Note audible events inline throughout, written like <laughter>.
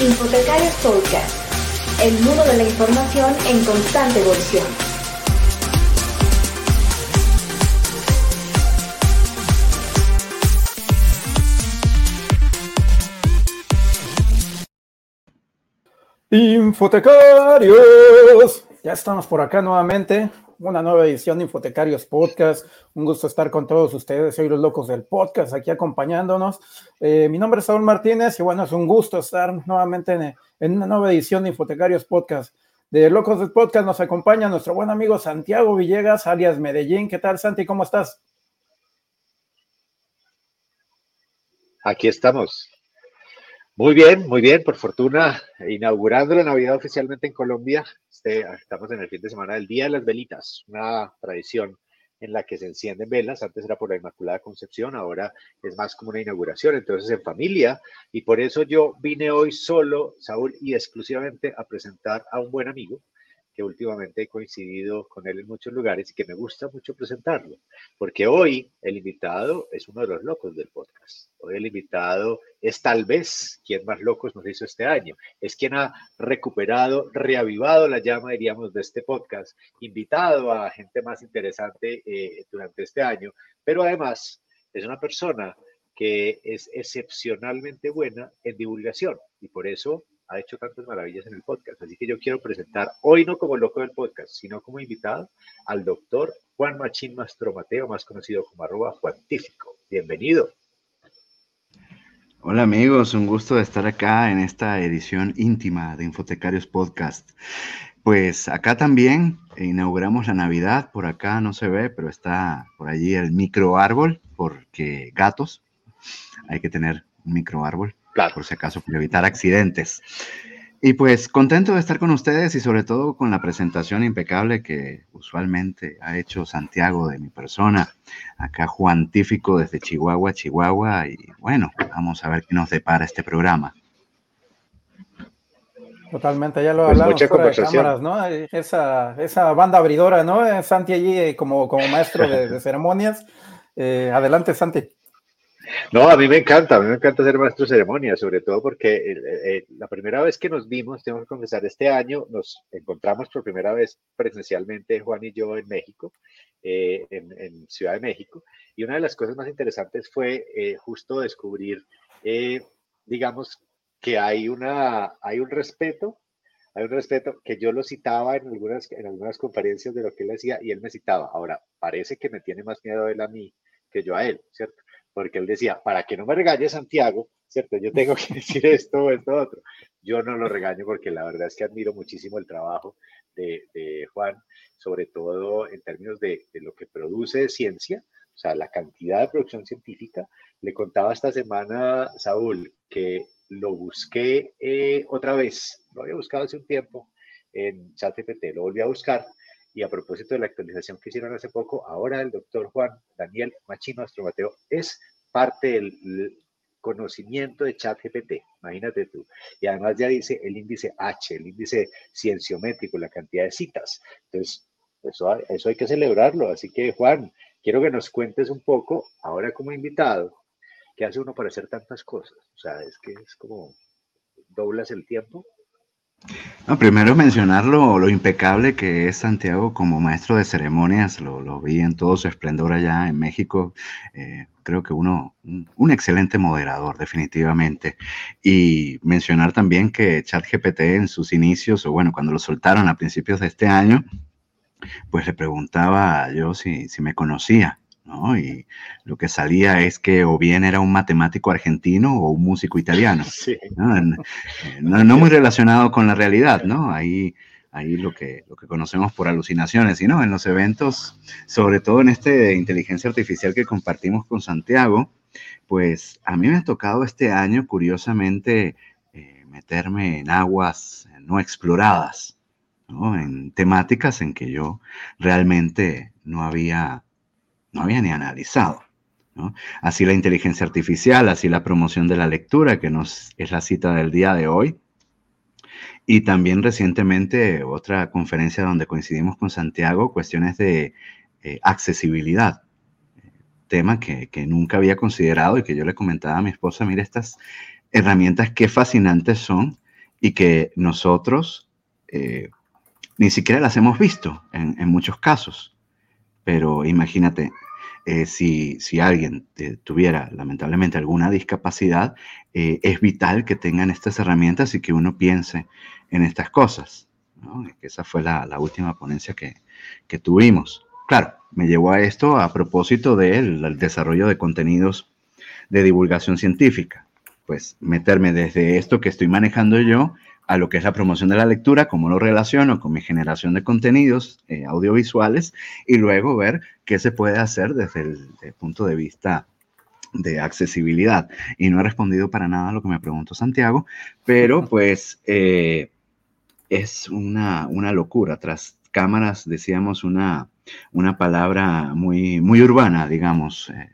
Infotecarios Podcast, el mundo de la información en constante evolución. Infotecarios, ya estamos por acá nuevamente una nueva edición de Infotecarios Podcast. Un gusto estar con todos ustedes. Soy los locos del podcast aquí acompañándonos. Eh, mi nombre es Saúl Martínez y bueno, es un gusto estar nuevamente en, una nueva edición de Infotecarios Podcast. De Locos del Podcast nos acompaña nuestro buen amigo Santiago Villegas, alias Medellín. ¿Qué tal, Santi? ¿Cómo estás? Aquí estamos. Muy bien, muy bien, por fortuna, inaugurando la Navidad oficialmente en Colombia. Este, estamos en el fin de semana del Día de las Velitas, una tradición en la que se encienden velas. Antes era por la Inmaculada Concepción, ahora es más como una inauguración, entonces en familia. Y por eso yo vine hoy solo, Saúl, y exclusivamente a presentar a un buen amigo, que últimamente he coincidido con él en muchos lugares y que me gusta mucho presentarlo, porque hoy el invitado es uno de los locos del podcast. Hoy el invitado es tal vez quien más locos nos hizo este año. Es quien ha recuperado, reavivado la llama, diríamos, de este podcast, invitado a gente más interesante eh, durante este año, pero además es una persona que es excepcionalmente buena en divulgación y por eso ha hecho tantas maravillas en el podcast. Así que yo quiero presentar, hoy no como loco del podcast, sino como invitado al doctor Juan Machín Mastromateo, más conocido como arroba Juantífico. Bienvenido. Hola amigos, un gusto de estar acá en esta edición íntima de Infotecarios Podcast. Pues acá también inauguramos la Navidad, por acá no se ve, pero está por allí el micro árbol, porque gatos, hay que tener un micro árbol por si acaso, para evitar accidentes. Y pues contento de estar con ustedes y sobre todo con la presentación impecable que usualmente ha hecho Santiago de mi persona, acá Juan Tífico desde Chihuahua, Chihuahua, y bueno, vamos a ver qué nos depara este programa. Totalmente, ya lo pues hablamos fuera de cámaras, ¿no? Esa, esa banda abridora, ¿no? Santi allí eh, como, como maestro de, ceremonias. Eh, adelante, Santi. No, a mí me encanta, a mí me encanta ser maestro de ceremonia, sobre todo porque eh, eh, la primera vez que nos vimos, tengo que confesar, este año nos encontramos por primera vez presencialmente Juan y yo en México, eh, en, Ciudad de México, y una de las cosas más interesantes fue justo descubrir, digamos, que hay, una, hay un respeto, hay un respeto que yo lo citaba en algunas, en algunas conferencias de lo que él decía y él me citaba. Ahora, parece que me tiene más miedo él a mí que yo a él, ¿cierto? Porque él decía, para que no me regañe Santiago, ¿cierto? Yo tengo que <laughs> decir esto esto otro. Yo no lo regaño porque la verdad es que admiro muchísimo el trabajo de, Juan, sobre todo en términos de, lo que produce ciencia, o sea, la cantidad de producción científica. Le contaba esta semana, Saúl, que lo busqué eh, otra vez, lo había buscado hace un tiempo en ChatGPT, lo volví a buscar y a propósito de la actualización que hicieron hace poco, ahora el doctor Juan Daniel Machino Astromateo es parte del conocimiento de ChatGPT, imagínate tú. Y además ya dice el índice H, el índice cienciométrico, la cantidad de citas. Entonces, eso, eso hay que celebrarlo. Así que, Juan, quiero que nos cuentes un poco, ahora como invitado, qué hace uno para hacer tantas cosas. O sea, es que es como doblas el tiempo no, primero mencionar lo, impecable que es Santiago como maestro de ceremonias, lo, vi en todo su esplendor allá en México. Eh, creo que uno, un, excelente moderador, definitivamente. Y mencionar también que ChatGPT en sus inicios, o bueno, cuando lo soltaron a principios de este año, pues le preguntaba yo si, si me conocía. ¿No? Y lo que salía es que o bien era un matemático argentino o un músico italiano, <laughs> ¿no? muy relacionado con la realidad, ¿no? Ahí, ahí lo, que, lo que conocemos por alucinaciones, y no, en los eventos, sobre todo en este de inteligencia artificial que compartimos con Santiago, pues a mí me ha tocado este año, curiosamente, eh, meterme en aguas no exploradas, ¿no? en temáticas en que yo realmente no había no había ni analizado. Así la inteligencia artificial, así la promoción de la lectura, que nos, es la cita del día de hoy. Y también recientemente otra conferencia donde coincidimos con Santiago, cuestiones de eh, accesibilidad, tema que, que, nunca había considerado y que yo le comentaba a mi esposa, mira estas herramientas qué fascinantes son y que nosotros eh, ni siquiera las hemos visto en, muchos casos. Pero imagínate, eh, si, si, alguien tuviera lamentablemente alguna discapacidad, es vital que tengan estas herramientas y que uno piense en estas cosas. Esa fue la, la última ponencia que, que, tuvimos. Claro, me llevó a esto a propósito del desarrollo de contenidos de divulgación científica. Pues meterme desde esto que estoy manejando yo a lo que es la promoción de la lectura, cómo lo relaciono con mi generación de contenidos eh, audiovisuales y luego ver qué se puede hacer desde el, punto de vista de accesibilidad. Y no he respondido para nada a lo que me preguntó Santiago, pero pues eh, es una, una locura. Tras cámaras, decíamos una, una palabra muy, muy urbana, digamos, eh,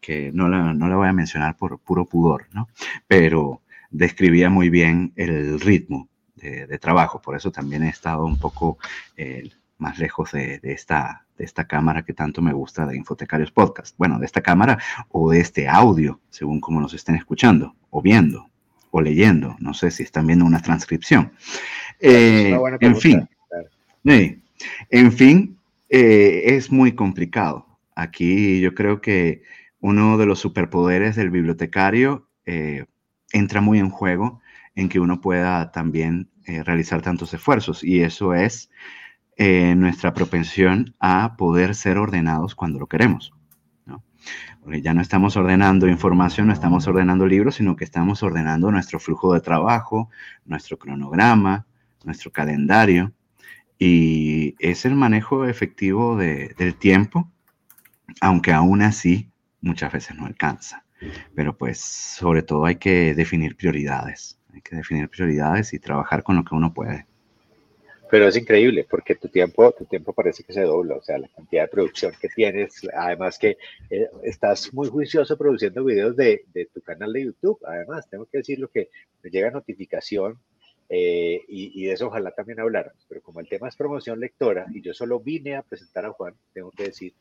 que no la, no la, voy a mencionar por puro pudor, ¿no? Pero describía muy bien el ritmo de, trabajo, por eso también he estado un poco eh, más lejos de, esta, de esta cámara que tanto me gusta de Infotecarios Podcast. Bueno, de esta cámara o de este audio, según como nos estén escuchando o viendo o leyendo. No sé si están viendo una transcripción. Eh, en fin, en fin, es muy complicado. Aquí yo creo que uno de los superpoderes del bibliotecario eh, entra muy en juego en que uno pueda también eh, realizar tantos esfuerzos y eso es eh, nuestra propensión a poder ser ordenados cuando lo queremos. Porque ya no estamos ordenando información, no estamos ordenando libros, sino que estamos ordenando nuestro flujo de trabajo, nuestro cronograma, nuestro calendario y es el manejo efectivo del tiempo, aunque aún así muchas veces no alcanza. Pero pues sobre todo hay que definir prioridades, hay que definir prioridades y trabajar con lo que uno puede. Pero es increíble porque tu tiempo, tu tiempo parece que se dobla, o sea, la cantidad de producción que tienes, además que eh, estás muy juicioso produciendo videos de, de, tu canal de YouTube, además, tengo que decir lo que me llega notificación eh, y, y, de eso ojalá también habláramos, pero como el tema es promoción lectora y yo solo vine a presentar a Juan, tengo que decir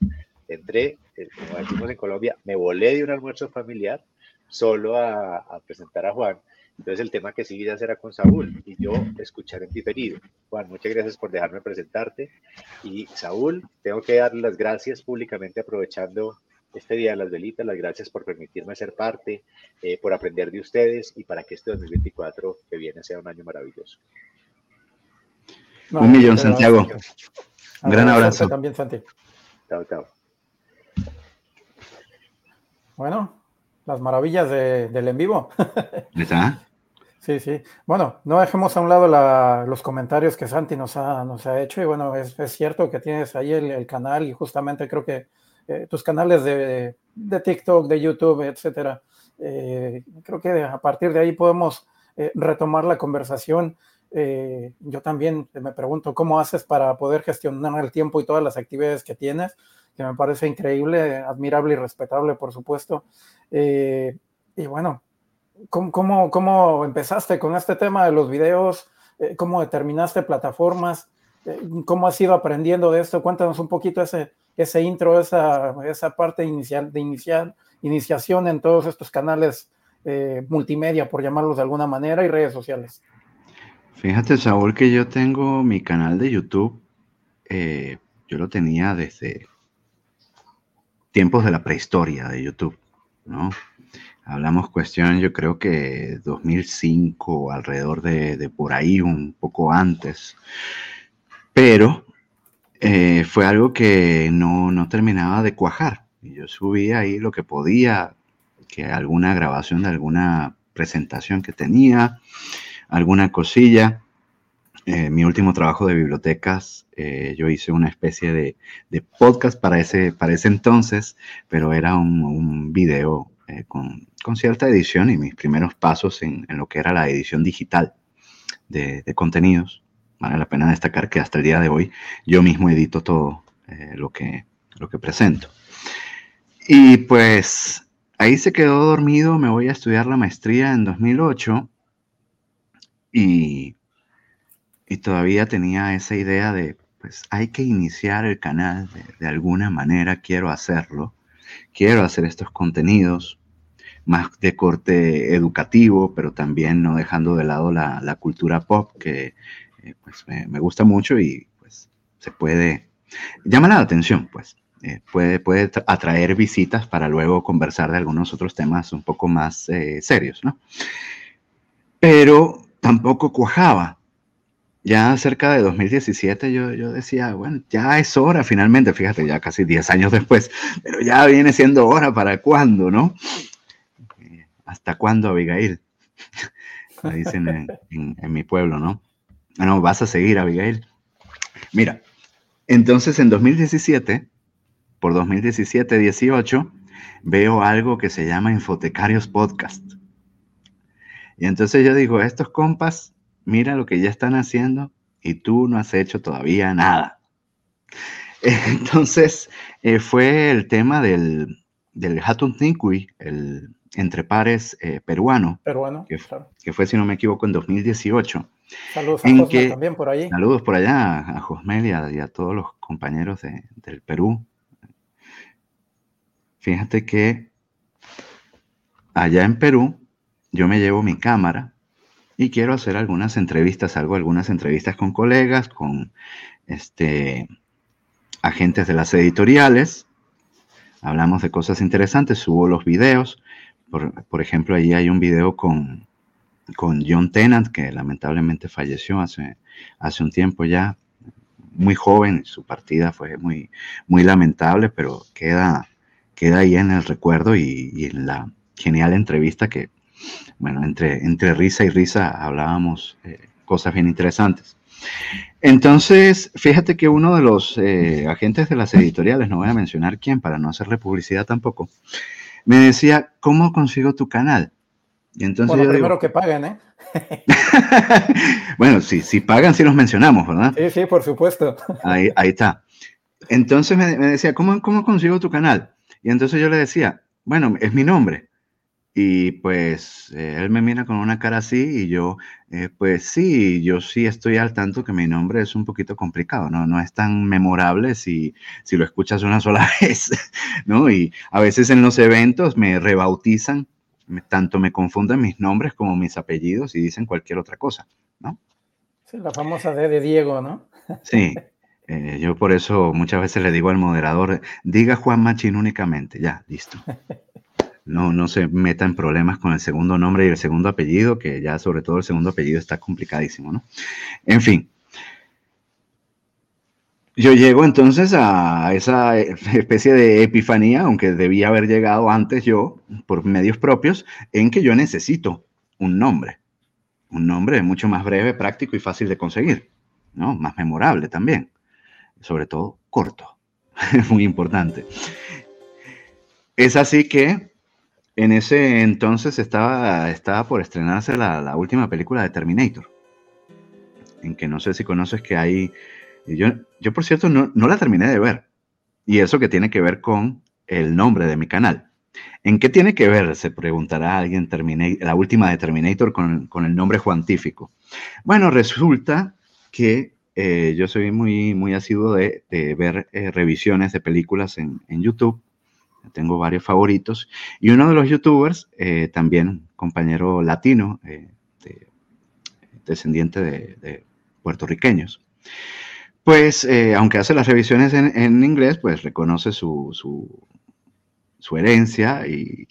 entré, eh, como decimos en Colombia, me volé de un almuerzo familiar solo a, presentar a Juan. Entonces el tema que sigue ya será con Saúl y yo escuchar en diferido. Juan, muchas gracias por dejarme presentarte. Y Saúl, tengo que darle las gracias públicamente aprovechando este Día de las Velitas, las gracias por permitirme ser parte, eh, por aprender de ustedes y para que este 2024 que viene sea un año maravilloso. un millón, Santiago. Un gran abrazo. También, Santi. Chao, chao. Bueno, las maravillas del en vivo. <laughs> ¿Está? Sí, sí. Bueno, no dejemos a un lado los comentarios que Santi nos ha, nos ha hecho. Y bueno, es, cierto que tienes ahí el, canal y justamente creo que eh, tus canales de, TikTok, de YouTube, etcétera. Eh, creo que a partir de ahí podemos eh, retomar la conversación. yo también me pregunto cómo haces para poder gestionar el tiempo y todas las actividades que tienes que me parece increíble, admirable y respetable, por supuesto. Eh, y bueno, ¿cómo, ¿cómo, empezaste con este tema de los videos? Eh, ¿Cómo determinaste plataformas? Eh, ¿Cómo has ido aprendiendo de esto? Cuéntanos un poquito ese, ese intro, esa, esa parte inicial, de inicial, iniciación en todos estos canales multimedia, por llamarlos de alguna manera, y redes sociales. Fíjate, Saúl, que yo tengo mi canal de YouTube. yo lo tenía desde tiempos de la prehistoria de YouTube, ¿no? Hablamos cuestión, yo creo que 2005, alrededor de, por ahí, un poco antes. Pero eh, fue algo que no, no terminaba de cuajar. Yo subía ahí lo que podía, que alguna grabación de alguna presentación que tenía, alguna cosilla. Eh, mi último trabajo de bibliotecas, eh, yo hice una especie de, podcast para ese, para ese entonces, pero era un, video eh, con, cierta edición y mis primeros pasos en, lo que era la edición digital de, contenidos. Vale la pena destacar que hasta el día de hoy yo mismo edito todo lo, que, lo que presento. Y pues ahí se quedó dormido, me voy a estudiar la maestría en 2008 y y todavía tenía esa idea de, pues hay que iniciar el canal de, alguna manera, quiero hacerlo, quiero hacer estos contenidos, más de corte educativo, pero también no dejando de lado la, cultura pop, que eh, pues, me, gusta mucho y pues se puede, llama la atención, pues. Eh, puede, puede atraer visitas para luego conversar de algunos otros temas un poco más eh, serios, ¿no? Pero tampoco cuajaba. Ya cerca de 2017 yo, yo decía, bueno, ya es hora finalmente, fíjate, ya casi 10 años después, pero ya viene siendo hora para cuándo, ¿no? ¿Hasta cuándo, Abigail? <laughs> Me dicen en, mi pueblo, ¿no? Bueno, vas a seguir, Abigail. Mira, entonces en 2017, por 2017-18, veo algo que se llama Infotecarios Podcast. Y entonces yo digo, estos compas, mira lo que ya están haciendo y tú no has hecho todavía nada. <laughs> Entonces eh, fue el tema del, del Hatun Tinkui, el entre pares eh, peruano, peruano que, que, fue, si no me equivoco, en 2018. Saludos a Josmel también por ahí. Saludos por allá a Josmel y a, todos los compañeros del Perú. Fíjate que allá en Perú yo me llevo mi cámara y quiero hacer algunas entrevistas, hago algunas entrevistas con colegas, con este, agentes de las editoriales, hablamos de cosas interesantes, subo los videos, por, ejemplo, ahí hay un video con, con John Tennant, que lamentablemente falleció hace, hace un tiempo ya, muy joven, su partida fue muy, muy lamentable, pero queda, queda ahí en el recuerdo y, en la genial entrevista que, bueno, entre, entre risa y risa hablábamos eh, cosas bien interesantes. Entonces, fíjate que uno de los eh, agentes de las editoriales, no voy a mencionar quién para no hacerle publicidad tampoco, me decía, ¿cómo consigo tu canal? Y entonces bueno, primero que paguen, ¿eh? <laughs> bueno, sí, si pagan, sí los mencionamos, ¿verdad? Sí, sí, por supuesto. ahí, ahí está. Entonces me, decía, ¿cómo, ¿cómo consigo tu canal? Y entonces yo le decía, bueno, es mi nombre. Y pues eh, él me mira con una cara así y yo, eh, pues sí, yo sí estoy al tanto que mi nombre es un poquito complicado, ¿no? No es tan memorable si, si lo escuchas una sola <laughs> vez, ¿no? Y a veces en los eventos me rebautizan, tanto me confunden mis nombres como mis apellidos y dicen cualquier otra cosa, ¿no? Sí, la famosa D de Diego, ¿no? Sí. <laughs> Eh, yo por eso muchas veces le digo al moderador, diga Juan Machín únicamente, ya, listo. <laughs> no, no se meta en problemas con el segundo nombre y el segundo apellido, que ya sobre todo el segundo apellido está complicadísimo, ¿no? En fin. Yo llego entonces a esa especie de epifanía, aunque debía haber llegado antes yo, por medios propios, en que yo necesito un nombre. Un nombre mucho más breve, práctico y fácil de conseguir, ¿no? Más memorable también. Sobre todo corto. Es <laughs> muy importante. Es así que en ese entonces estaba, estaba por estrenarse la, última película de Terminator. En que no sé si conoces que hay. Yo, yo por cierto, no, la terminé de ver. Y eso que tiene que ver con el nombre de mi canal. ¿En qué tiene que ver? Se preguntará alguien la última de Terminator con, el nombre Juantífico. Bueno, resulta que eh, yo soy muy, muy asiduo de, ver eh, revisiones de películas en, en YouTube tengo varios favoritos. Y uno de los youtubers, eh, también compañero latino, eh, descendiente de, puertorriqueños, pues eh, aunque hace las revisiones en, inglés, pues reconoce su, su, herencia y,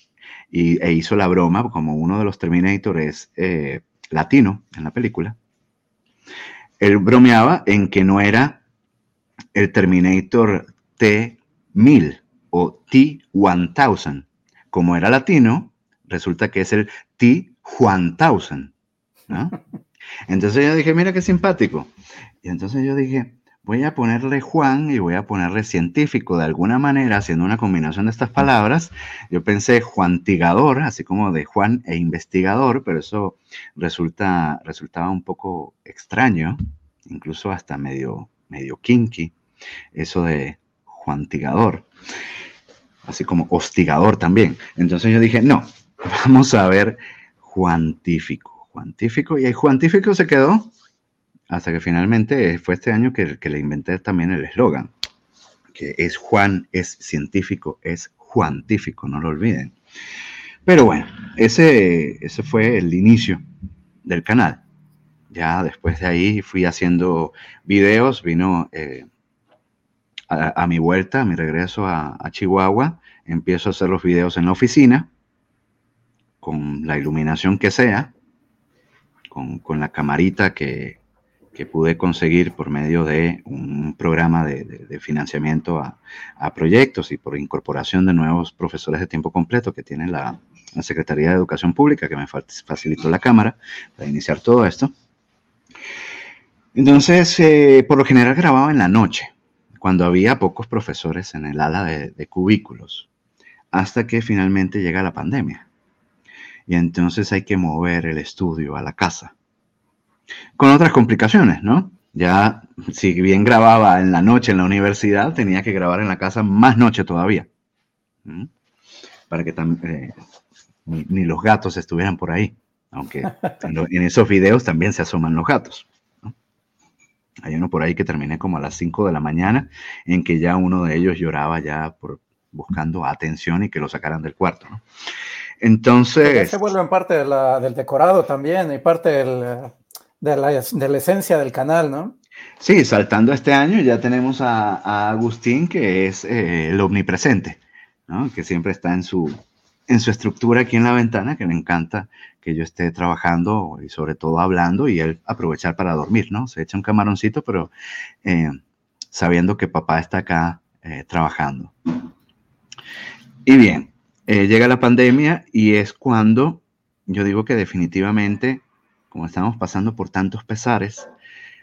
e hizo la broma, como uno de los Terminator es latino en la película. Él bromeaba en que no era el Terminator T-1000, o T1000. Como era latino, resulta que es el T1000. ¿no? <laughs> Entonces yo dije, mira qué simpático. Y entonces yo dije, voy a ponerle Juan y voy a ponerle científico de alguna manera, haciendo una combinación de estas palabras. Yo pensé Juantigador, así como de Juan e investigador, pero eso resulta, resultaba un poco extraño, incluso hasta medio, medio kinky, eso de Juantigador así como hostigador también. Entonces yo dije, no, <laughs> vamos a ver Juantífico, Juantífico, y el Juantífico se quedó hasta que finalmente fue este año que, le inventé también el eslogan, que es Juan, es científico, es Juantífico, no lo olviden. Pero bueno, ese, ese fue el inicio del canal. Ya después de ahí fui haciendo videos, vino eh, a, mi vuelta, a mi regreso a, Chihuahua, empiezo a hacer los videos en la oficina, con la iluminación que sea, con, la camarita que, pude conseguir por medio de un programa de, financiamiento a, proyectos y por incorporación de nuevos profesores de tiempo completo que tiene la, la Secretaría de Educación Pública, que me facilitó la cámara para iniciar todo esto. Entonces, eh, por lo general grababa en la noche, cuando había pocos profesores en el ala de, cubículos, hasta que finalmente llega la pandemia. Y entonces hay que mover el estudio a la casa. Con otras complicaciones, ¿no? Ya, si bien grababa en la noche en la universidad, tenía que grabar en la casa más noche todavía. Para que eh, ni, los gatos estuvieran por ahí. Aunque en, esos videos también se asoman los gatos. Hay uno por ahí que terminé como a las 5 de la mañana, en que ya uno de ellos lloraba ya por buscando atención y que lo sacaran del cuarto. Entonces... Se vuelven parte del decorado también y parte de, la, esencia del canal, ¿no? Sí, saltando este año ya tenemos a, Agustín, que es eh, el omnipresente, ¿no? que siempre está en su, en su estructura aquí en la ventana, que le encanta que yo esté trabajando y sobre todo hablando y él aprovechar para dormir, ¿no? Se echa un camaroncito, pero eh, sabiendo que papá está acá eh, trabajando. Y bien, eh, llega la pandemia y es cuando yo digo que definitivamente, como estamos pasando por tantos pesares,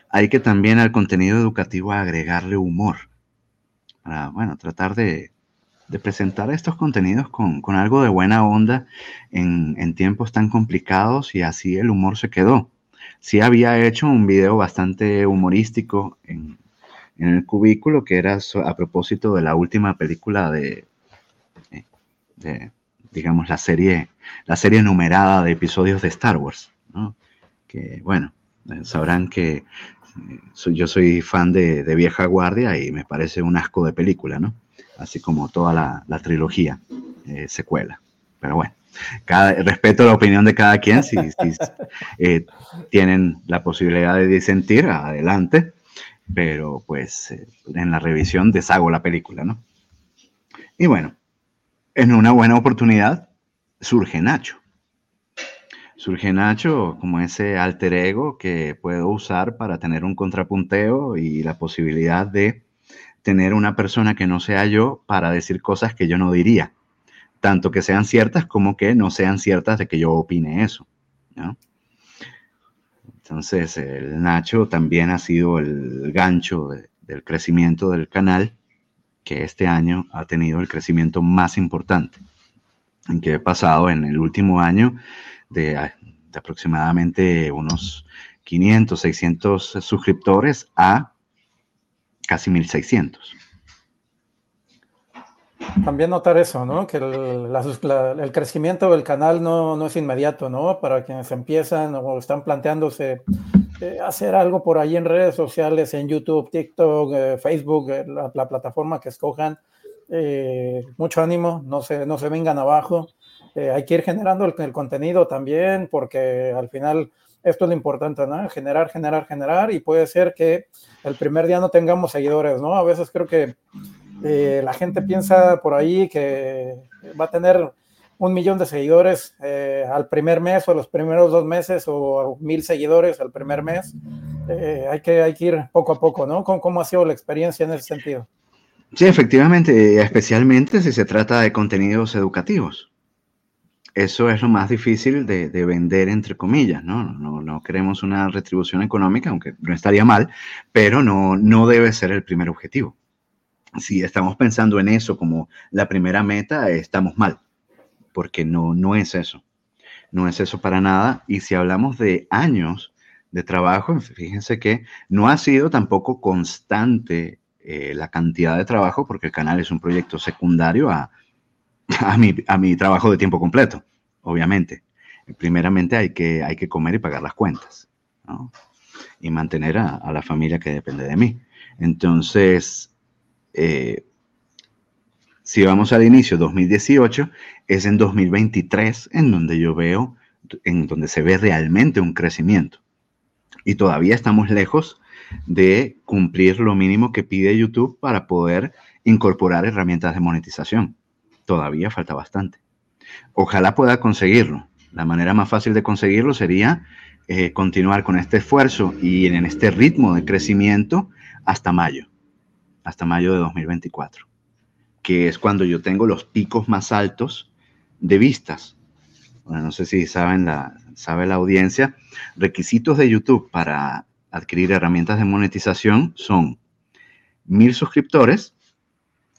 hay que también al contenido educativo agregarle humor. Para, bueno, tratar de, de presentar estos contenidos con, algo de buena onda en, tiempos tan complicados y así el humor se quedó. Sí había hecho un video bastante humorístico en, el cubículo que era a propósito de la última película de, de, digamos, la serie, la serie numerada de episodios de Star Wars, Que, bueno, sabrán que eh, yo soy fan de, de Vieja Guardia y me parece un asco de película, ¿no? Así como toda la, trilogía eh, secuela. Pero bueno, cada, respeto la opinión de cada quien, si, eh, tienen la posibilidad de disentir, adelante, pero pues eh, en la revisión deshago la película, ¿no? Y bueno, en una buena oportunidad surge Nacho. Surge Nacho como ese alter ego que puedo usar para tener un contrapunteo y la posibilidad de tener una persona que no sea yo para decir cosas que yo no diría, tanto que sean ciertas como que no sean ciertas de que yo opine eso. Entonces, el Nacho también ha sido el gancho del crecimiento del canal, que este año ha tenido el crecimiento más importante, en que he pasado en el último año de, de aproximadamente unos 500, 600 suscriptores a casi 1600. También notar eso, ¿no? Que el, crecimiento del canal no, es inmediato, ¿no? Para quienes empiezan o están planteándose eh, hacer algo por ahí en redes sociales, en YouTube, TikTok, eh, Facebook, eh, la, plataforma que escojan, mucho ánimo, no se, no se vengan abajo. hay que ir generando el, el contenido también, porque al final esto es lo importante, ¿no? Generar, generar, generar y puede ser que el primer día no tengamos seguidores, ¿no? A veces creo que eh, la gente piensa por ahí que va a tener un millón de seguidores eh, al primer mes o los primeros dos meses o mil seguidores al primer mes. Eh, hay, que, hay ir poco a poco, ¿no? ¿Cómo, ¿Cómo ha sido la experiencia en ese sentido? Sí, efectivamente, especialmente si se trata de contenidos educativos eso es lo más difícil de, vender, entre comillas, ¿no? ¿no? queremos una retribución económica, aunque no estaría mal, pero no, no debe ser el primer objetivo. Si estamos pensando en eso como la primera meta, estamos mal, porque no, no es eso. No es eso para nada. Y si hablamos de años de trabajo, fíjense que no ha sido tampoco constante eh, la cantidad de trabajo, porque el canal es un proyecto secundario a, <laughs> a mi, a mi trabajo de tiempo completo, obviamente. Primeramente hay que, hay que comer y pagar las cuentas. Y mantener a, la familia que depende de mí. Entonces, eh, Si vamos al inicio 2018, es en 2023 en donde yo veo, en donde se ve realmente un crecimiento. Y todavía estamos lejos de cumplir lo mínimo que pide YouTube para poder incorporar herramientas de monetización. Todavía falta bastante. Ojalá pueda conseguirlo. La manera más fácil de conseguirlo sería eh, continuar con este esfuerzo y en este ritmo de crecimiento hasta mayo, hasta mayo de 2024, que es cuando yo tengo los picos más altos de vistas. No sé si saben la, sabe la audiencia, requisitos de YouTube para adquirir herramientas de monetización son mil suscriptores,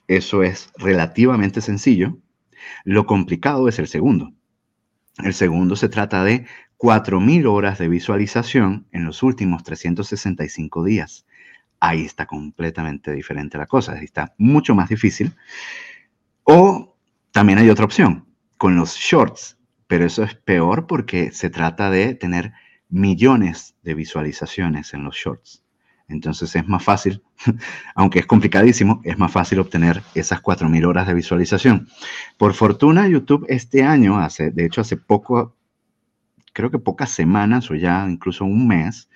eso es relativamente sencillo. Lo complicado es el segundo. El segundo se trata de 4.000 horas de visualización en los últimos 365 días. Ahí está completamente diferente la cosa, ahí está mucho más difícil. O también hay otra opción, con los shorts, pero eso es peor porque se trata de tener millones de visualizaciones en los shorts. Entonces es más fácil, <laughs> aunque es complicadísimo, es más fácil obtener esas 4.000 horas de visualización. Por fortuna, YouTube este año, hace, de hecho hace poco, creo que pocas semanas o ya incluso un mes,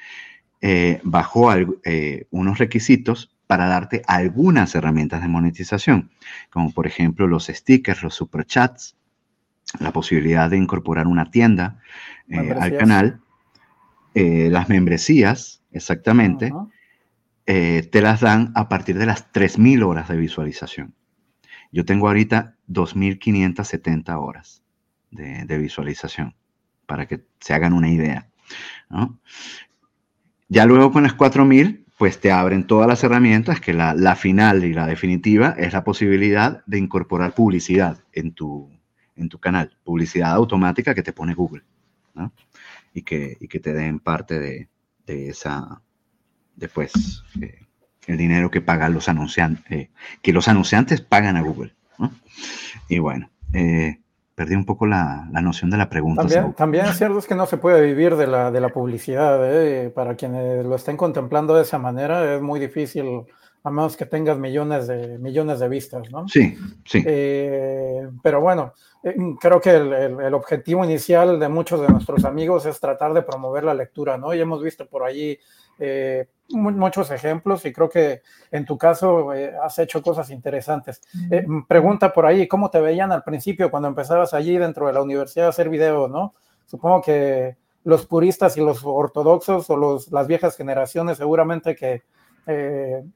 eh, bajó eh, unos requisitos para darte algunas herramientas de monetización, como por ejemplo los stickers, los superchats, la posibilidad de incorporar una tienda eh, al canal, las membresías, exactamente, eh, te las dan a partir de las 3.000 horas de visualización. Yo tengo ahorita 2.570 horas de, visualización, para que se hagan una idea. Ya luego con las 4.000, pues te abren todas las herramientas, que la, final y la definitiva es la posibilidad de incorporar publicidad en tu, en tu canal, publicidad automática que te pone Google, y, que, y que te den parte de, de esa, después eh, el dinero que pagan los anunciantes, eh, que los anunciantes pagan a Google. Y bueno, eh, perdí un poco la, noción de la pregunta. También, es cierto es que no se puede vivir de la, de la publicidad. Para quienes lo estén contemplando de esa manera, es muy difícil, a menos que tengas millones de, millones de vistas, ¿no? Sí, sí. pero bueno, creo que el, el, objetivo inicial de muchos de nuestros amigos es tratar de promover la lectura, ¿no? Y hemos visto por allí eh, muchos ejemplos y creo que en tu caso eh, has hecho cosas interesantes. Eh, pregunta por ahí, ¿cómo te veían al principio cuando empezabas allí dentro de la universidad a hacer videos, no? Supongo que los puristas y los ortodoxos o los, las viejas generaciones seguramente que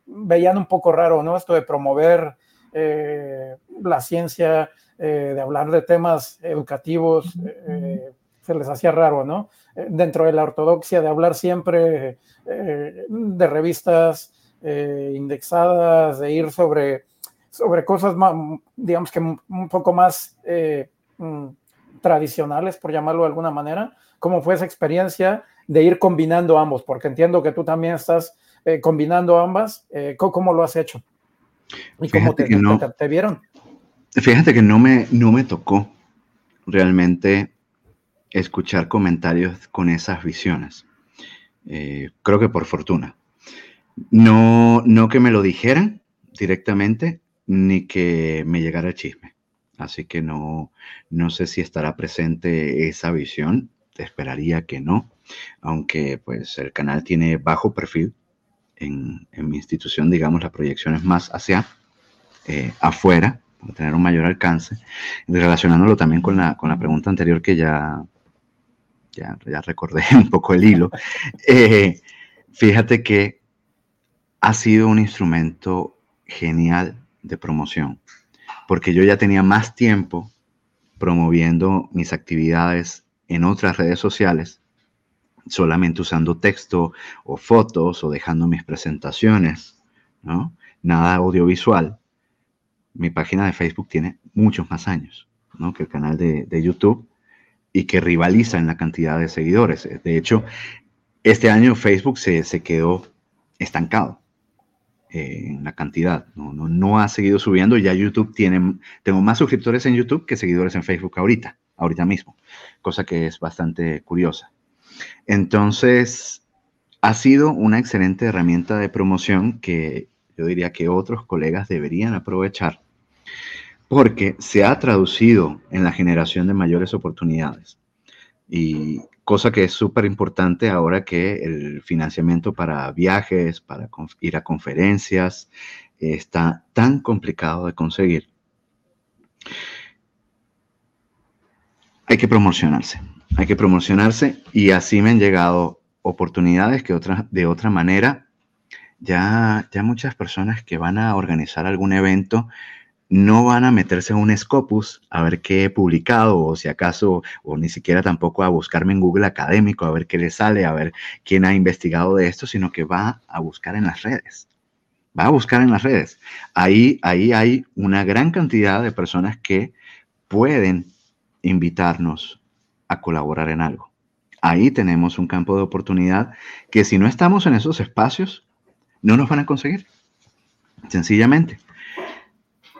veían un poco raro, ¿no? Esto de promover la ciencia, de hablar de temas educativos, se les hacía raro, ¿no? dentro de la ortodoxia de hablar siempre eh, de revistas eh, indexadas, de ir sobre, sobre cosas, más, digamos que un poco más eh, mm, tradicionales, por llamarlo de alguna manera. ¿Cómo fue esa experiencia de ir combinando ambos? Porque entiendo que tú también estás combinando ambas. ¿cómo, lo has hecho? ¿Y cómo te, te, vieron? Fíjate que no me, no me tocó realmente escuchar comentarios con esas visiones. Eh, creo que por fortuna. No, no que me lo dijeran directamente, ni que me llegara el chisme. Así que no, no sé si estará presente esa visión. Esperaría que no, aunque pues el canal tiene bajo perfil en, mi institución, digamos, la proyección es más hacia eh, afuera, para tener un mayor alcance. relacionándolo también con la, con la pregunta anterior que ya ya, recordé <laughs> un poco el hilo, eh, fíjate que ha sido un instrumento genial de promoción, porque yo ya tenía más tiempo promoviendo mis actividades en otras redes sociales, solamente usando texto o fotos o dejando mis presentaciones, ¿no? Nada audiovisual. Mi página de Facebook tiene muchos más años, ¿no? Que el canal de, de YouTube y que rivaliza en la cantidad de seguidores. De hecho, este año Facebook se, quedó estancado eh, en la cantidad, no, no, ha seguido subiendo, ya YouTube tiene, tengo más suscriptores en YouTube que seguidores en Facebook ahorita, ahorita mismo, cosa que es bastante curiosa. Entonces, ha sido una excelente herramienta de promoción que yo diría que otros colegas deberían aprovechar, porque se ha traducido en la generación de mayores oportunidades. Y cosa que es súper importante ahora que el financiamiento para viajes, para ir a conferencias, está tan complicado de conseguir. Hay que promocionarse, hay que promocionarse y así me han llegado oportunidades que de otra manera ya, ya muchas personas que van a organizar algún evento no van a meterse en un Scopus a ver qué he publicado o si acaso, o ni siquiera tampoco a buscarme en Google académico a ver qué le sale, a ver quién ha investigado de esto, sino que va a buscar en las redes. Va a buscar en las redes. Ahí, ahí hay una gran cantidad de personas que pueden invitarnos a colaborar en algo. Ahí tenemos un campo de oportunidad que si no estamos en esos espacios, no nos van a conseguir. Sencillamente.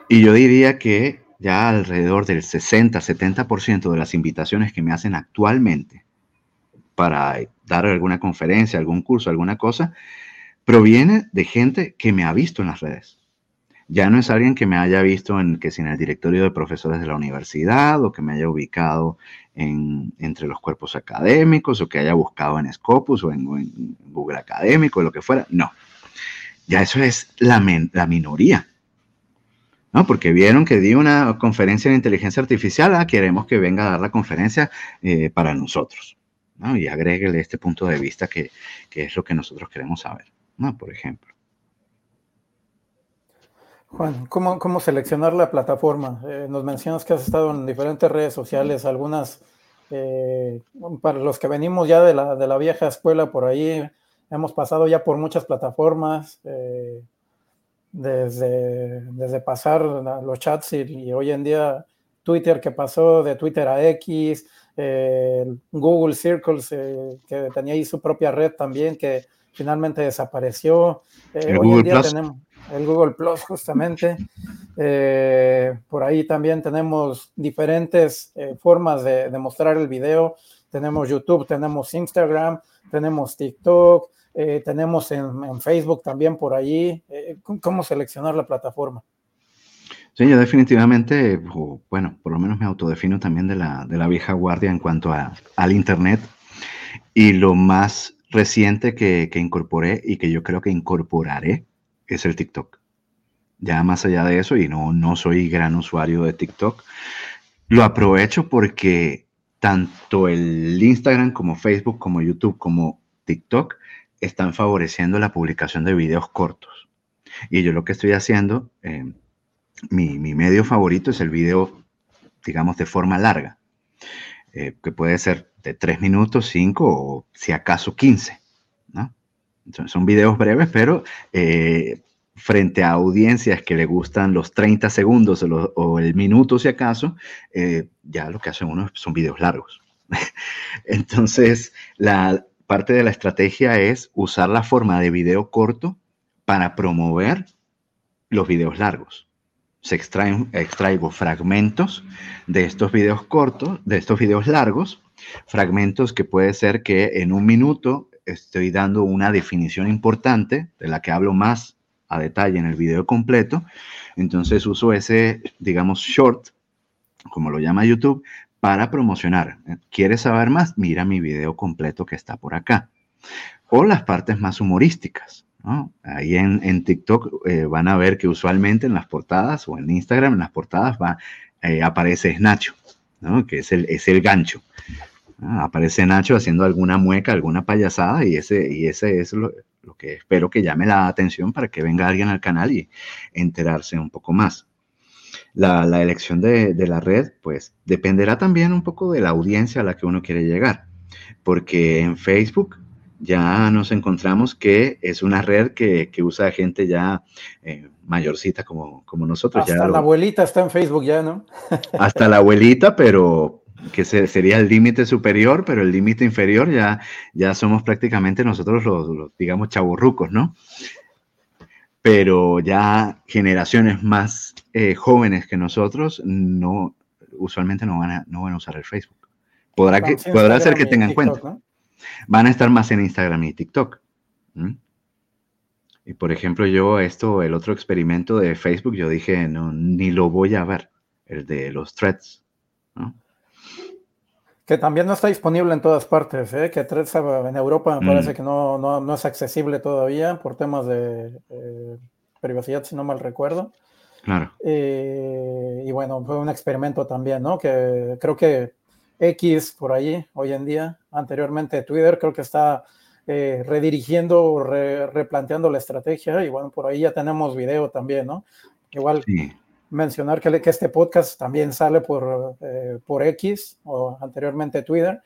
Y yo diría que ya alrededor del 60-70% de las invitaciones que me hacen actualmente para dar alguna conferencia, algún curso, alguna cosa, proviene de gente que me ha visto en las redes. Ya no es alguien que me haya visto en que si en el directorio de profesores de la universidad o que me haya ubicado en, entre los cuerpos académicos o que haya buscado en Scopus o en, Google Académico o lo que fuera. No. Ya eso es la, la minoría. ¿No? Porque vieron que di una conferencia de inteligencia artificial, ah, queremos que venga a dar la conferencia eh, para nosotros, ¿no? Y agréguele este punto de vista que, que, es lo que nosotros queremos saber, ¿no? Por ejemplo. Juan, ¿cómo, cómo seleccionar la plataforma? Eh, nos mencionas que has estado en diferentes redes sociales, algunas, eh, para los que venimos ya de la, de la, vieja escuela por ahí, hemos pasado ya por muchas plataformas. Desde, desde pasar los chats y, hoy en día Twitter que pasó de Twitter a X, eh, Google Circles eh, que tenía ahí su propia red también que finalmente desapareció. Eh, hoy Google en día Plus. tenemos el Google Plus justamente. por ahí también tenemos diferentes formas de, de mostrar el video. Tenemos YouTube, tenemos Instagram, tenemos TikTok, eh, tenemos en, Facebook también por allí. Eh, ¿Cómo seleccionar la plataforma? Sí, yo definitivamente, bueno, por lo menos me autodefino también de la, de la vieja guardia en cuanto a, al Internet. Y lo más reciente que, que, incorporé y que yo creo que incorporaré es el TikTok. Ya más allá de eso, y no, no soy gran usuario de TikTok, lo aprovecho porque tanto el Instagram como Facebook, como YouTube, como TikTok están favoreciendo la publicación de videos cortos. Y yo lo que estoy haciendo, eh, mi, medio favorito es el video, digamos, de forma larga, eh, que puede ser de 3 minutos, 5 o si acaso 15. ¿no? son videos breves, pero eh, frente a audiencias que le gustan los 30 segundos o, o el minuto, si acaso, ya lo que hacen uno son videos largos. <laughs> Entonces, la, parte de la estrategia es usar la forma de video corto para promover los videos largos. Se extraen, extraigo fragmentos de estos videos cortos, de estos videos largos, fragmentos que puede ser que en un minuto estoy dando una definición importante de la que hablo más a detalle en el video completo. Entonces uso ese, digamos, short, como lo llama YouTube, para promocionar. ¿Quieres saber más? Mira mi video completo que está por acá. O las partes más humorísticas. Ahí en, TikTok eh, van a ver que usualmente en las portadas o en Instagram, en las portadas va, eh, aparece Nacho, que es el, es el gancho. Aparece Nacho haciendo alguna mueca, alguna payasada y ese, y ese es lo que espero que llame la atención para que venga alguien al canal y enterarse un poco más la, elección de, la red, pues dependerá también un poco de la audiencia a la que uno quiere llegar, porque en Facebook ya nos encontramos que es una red que, usa gente ya eh, mayorcita como, como nosotros. Hasta la abuelita está en Facebook ya, ¿no? <laughs> hasta la abuelita, pero que sería el límite superior, pero el límite inferior ya, ya somos prácticamente nosotros los, los digamos, chaburrucos, ¿no? Pero ya generaciones más eh, jóvenes que nosotros no usualmente no van a, no van a usar el Facebook. Podrá, que, podrá ser que tengan cuenta. Van a estar más en Instagram y TikTok. Y por ejemplo, yo esto, el otro experimento de Facebook, yo dije, no, ni lo voy a ver. el de los threads. ¿no? Que también no está disponible en todas partes, ¿eh? que en Europa me parece mm. que no, no, no, es accesible todavía por temas de eh, privacidad, si no mal recuerdo. Claro. Eh, y bueno, fue un experimento también, ¿no? Que creo que X por ahí, hoy en día, anteriormente Twitter, creo que está eh, redirigiendo, replanteando la estrategia y bueno, por ahí ya tenemos video también, ¿no? Igual mencionar que, que, este podcast también sale por, eh, por X o anteriormente Twitter.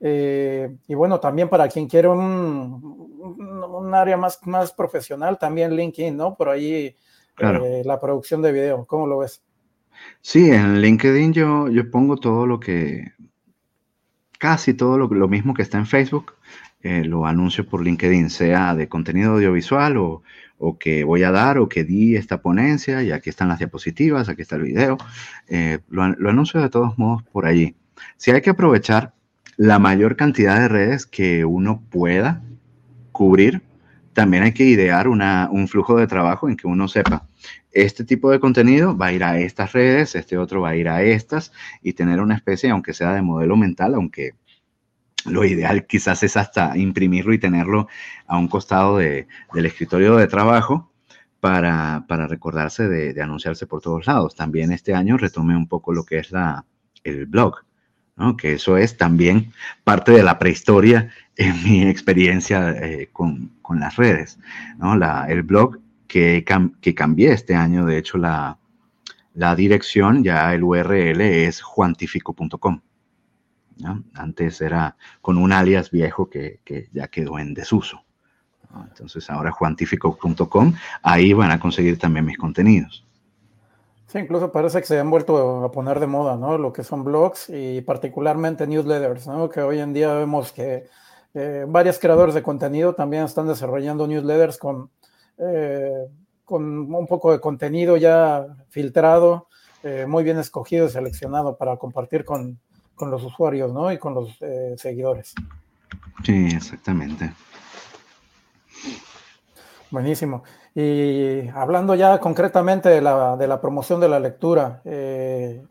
y bueno, también para quien quiere un, un, área más, más profesional, también LinkedIn, ¿no? Por ahí eh, la producción de video. ¿Cómo lo ves? Sí, en LinkedIn yo, yo pongo todo lo que, casi todo lo, lo mismo que está en Facebook, eh, lo anuncio por LinkedIn, sea de contenido audiovisual o, o, que voy a dar o que di esta ponencia y aquí están las diapositivas, aquí está el video. Eh, lo, lo, anuncio de todos modos por allí. Si hay que aprovechar la mayor cantidad de redes que uno pueda cubrir, también hay que idear una, un flujo de trabajo en que uno sepa este tipo de contenido va a ir a estas redes, este otro va a ir a estas y tener una especie, aunque sea de modelo mental, aunque lo ideal quizás es hasta imprimirlo y tenerlo a un costado de, del escritorio de trabajo para, para recordarse de, anunciarse por todos lados. También este año retomé un poco lo que es la, el blog, ¿no? que eso es también parte de la prehistoria en mi experiencia eh, con, con, las redes. ¿no? La, el blog que, que cambié este año, de hecho, la, la dirección, ya el URL es juantifico.com. Antes era con un alias viejo que, que ya quedó en desuso. Entonces ahora juantifico.com, ahí van a conseguir también mis contenidos. Sí, incluso parece que se han vuelto a poner de moda, ¿no? Lo que son blogs y particularmente newsletters, ¿no? Que hoy en día vemos que eh, varios creadores de contenido también están desarrollando newsletters con eh, con un poco de contenido ya filtrado, eh, muy bien escogido y seleccionado para compartir con, con los usuarios ¿no? y con los eh, seguidores. Sí, exactamente. Buenísimo. Y hablando ya concretamente de la, de la promoción de la lectura, eh,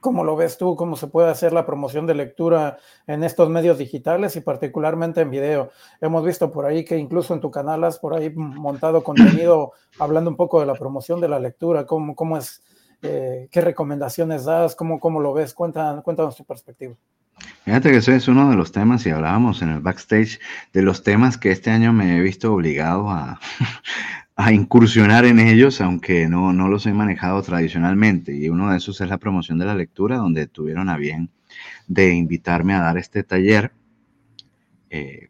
¿cómo lo ves tú? ¿Cómo se puede hacer la promoción de lectura en estos medios digitales y particularmente en video? Hemos visto por ahí que incluso en tu canal has por ahí montado contenido hablando un poco de la promoción de la lectura. ¿Cómo, cómo es? Eh, ¿Qué recomendaciones das? ¿Cómo, cómo lo ves? Cuéntanos, cuéntanos tu perspectiva. Fíjate que ese es uno de los temas, y hablábamos en el backstage, de los temas que este año me he visto obligado <laughs> a, incursionar en ellos, aunque no, no los he manejado tradicionalmente. Y uno de esos es la promoción de la lectura, donde tuvieron a bien de invitarme a dar este taller, eh,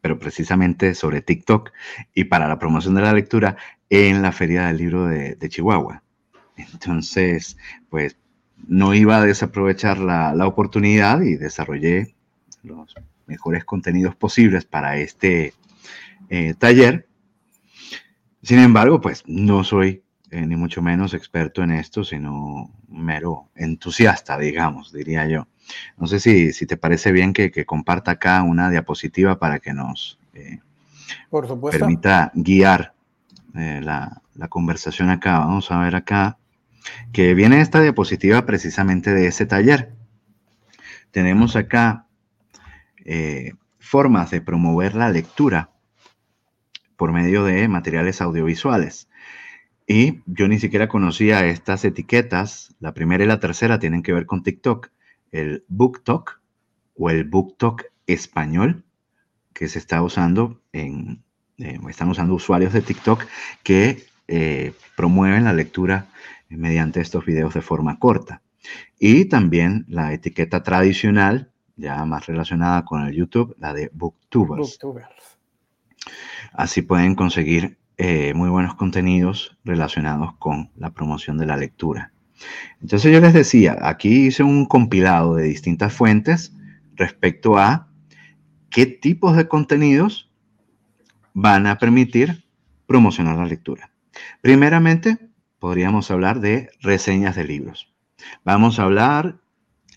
pero precisamente sobre TikTok y para la promoción de la lectura en la Feria del Libro de Chihuahua. Entonces, pues no iba a desaprovechar la, la, oportunidad y desarrollé los mejores contenidos posibles para este eh, taller sin embargo, pues no soy eh, ni mucho menos experto en esto, sino mero entusiasta, digamos, diría yo. No sé si, si te parece bien que, que, comparta acá una diapositiva para que nos eh, Por permita guiar la, la, conversación acá. Vamos a ver acá que viene esta diapositiva precisamente de ese taller. Tenemos acá eh, formas de promover la lectura por medio de materiales audiovisuales. Y yo ni siquiera conocía estas etiquetas. La primera y la tercera tienen que ver con TikTok. El BookTok o el BookTok español que se está usando en, eh, están usando usuarios de TikTok que eh, promueven la lectura mediante estos videos de forma corta. Y también la etiqueta tradicional, ya más relacionada con el YouTube, la de Booktubers. Booktubers. Así pueden conseguir eh, muy buenos contenidos relacionados con la promoción de la lectura. Entonces yo les decía, aquí hice un compilado de distintas fuentes respecto a qué tipos de contenidos van a permitir promocionar la lectura. Primeramente, podríamos hablar de reseñas de libros. Vamos a hablar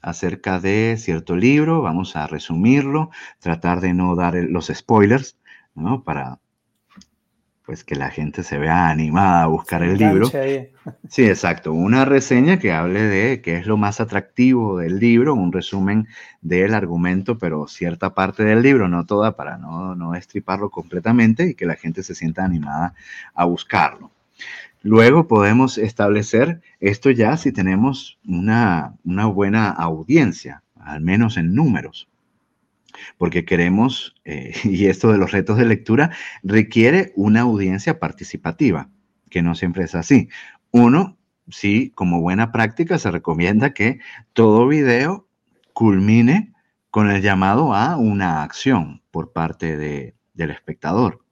acerca de cierto libro, vamos a resumirlo, tratar de no dar los spoilers, ¿no? Para pues que la gente se vea animada a buscar el libro. <laughs> Sí, exacto. Una reseña que hable de qué es lo más atractivo del libro, un resumen del argumento, pero cierta parte del libro, no toda, para no, no estriparlo completamente y que la gente se sienta animada a buscarlo. Luego podemos establecer esto ya si tenemos una, una buena audiencia, al menos en números porque queremos, eh, <laughs> y esto de los retos de lectura requiere una audiencia participativa, que no siempre es así. Uno, sí, como buena práctica se recomienda que todo video culmine con el llamado a una acción por parte del espectador,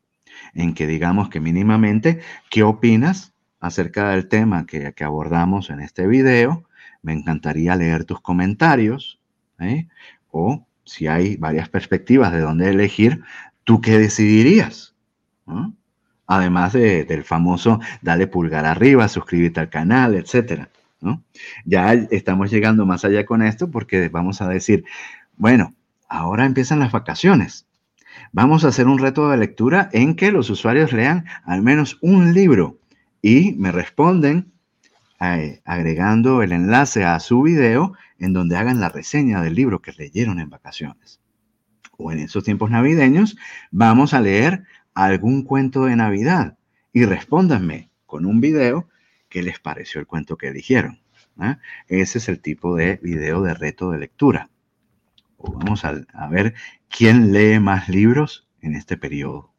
en que digamos que mínimamente, ¿qué opinas acerca del tema que, abordamos en este video? Me encantaría leer tus comentarios. ¿eh? O si hay varias perspectivas de dónde elegir, ¿tú qué decidirías? Además del famoso dale pulgar arriba, suscríbete al canal, etcétera. Ya estamos llegando más allá con esto porque vamos a decir, bueno, ahora empiezan las vacaciones. Vamos a hacer un reto de lectura en que los usuarios lean al menos un libro y me responden eh, agregando el enlace a su video en donde hagan la reseña del libro que leyeron en vacaciones. O en esos tiempos navideños, vamos a leer algún cuento de Navidad y respóndanme con un video qué les pareció el cuento que eligieron. ¿eh? Ese es el tipo de video de reto de lectura. vamos a, ver quién lee más libros en este periodo.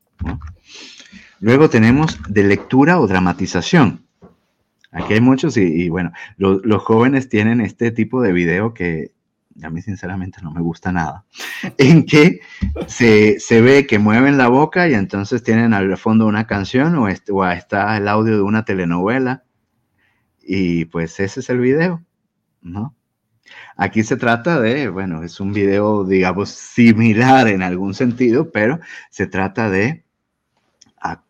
Luego tenemos de lectura o dramatización. Aquí hay muchos y, bueno, los jóvenes tienen este tipo de video que a mí sinceramente no me gusta nada, <laughs> en que se, ve que mueven la boca y entonces tienen al fondo una canción o, o está el audio de una telenovela y pues ese es el video, ¿no? Aquí se trata de, bueno, es un video, digamos, similar en algún sentido, pero se trata de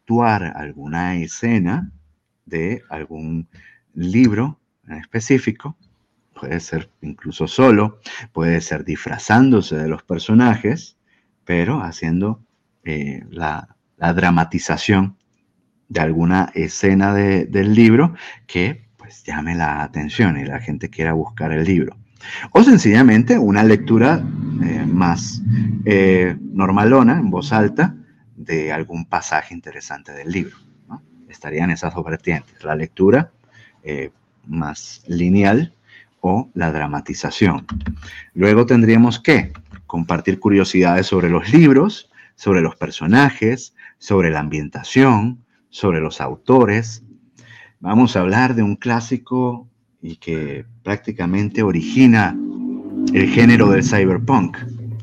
actuar alguna escena de algún libro en específico, puede ser incluso solo, puede ser disfrazándose de los personajes, pero haciendo eh, la, dramatización de alguna escena del libro que pues llame la atención y la gente quiera buscar el libro. O sencillamente una lectura eh, más eh, normalona, en voz alta, de algún pasaje interesante del libro estarían esas dos vertientes, la lectura eh, más lineal o la dramatización. Luego tendríamos que compartir curiosidades sobre los libros, sobre los personajes, sobre la ambientación, sobre los autores. Vamos a hablar de un clásico y que prácticamente origina el género del cyberpunk.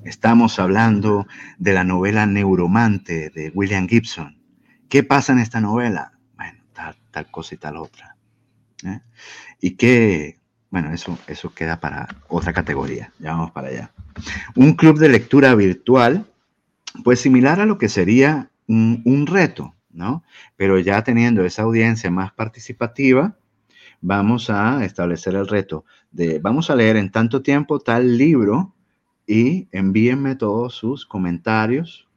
Estamos hablando de la novela Neuromante de William Gibson. ¿Qué pasa en esta novela? tal, cosa y tal otra. ¿eh? Y que, bueno, eso, eso queda para otra categoría. Ya vamos para allá. Un club de lectura virtual, pues similar a lo que sería un, reto, ¿no? Pero ya teniendo esa audiencia más participativa, vamos a establecer el reto de, vamos a leer en tanto tiempo tal libro y envíenme todos sus comentarios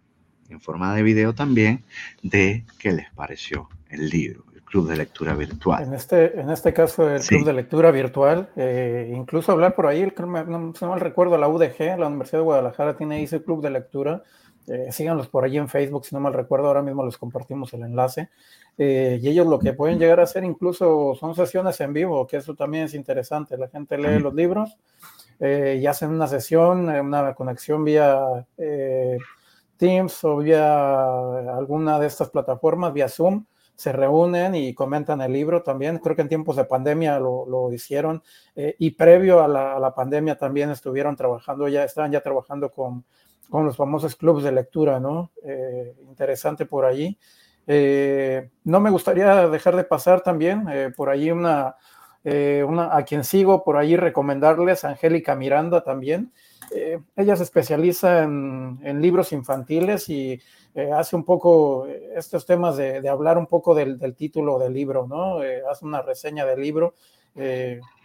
en forma de video también de qué les pareció el libro club de lectura virtual. En este, en este caso, el club de lectura virtual, eh, incluso hablar por ahí, no, no mal recuerdo, la UDG, la Universidad de Guadalajara, tiene ahí ese club de lectura. Eh, síganlos por ahí en Facebook, si no mal recuerdo, ahora mismo les compartimos el enlace. Eh, y ellos lo que pueden llegar a hacer incluso son sesiones en vivo, que eso también es interesante. La gente lee los libros y hacen una sesión, una conexión vía Teams o vía alguna de estas plataformas, vía Zoom se reúnen y comentan el libro también. Creo que en tiempos de pandemia lo, hicieron eh, y previo a la, pandemia también estuvieron trabajando, ya estaban ya trabajando con, con los famosos clubes de lectura, ¿no? Eh, interesante por allí. Eh, no me gustaría dejar de pasar también por allí una, una, a quien sigo por allí recomendarles, Angélica Miranda también. ella se especializa en, libros infantiles y eh, hace un poco eh, estos temas de, hablar un poco del, título del libro, ¿no? Eh, hace una reseña del libro,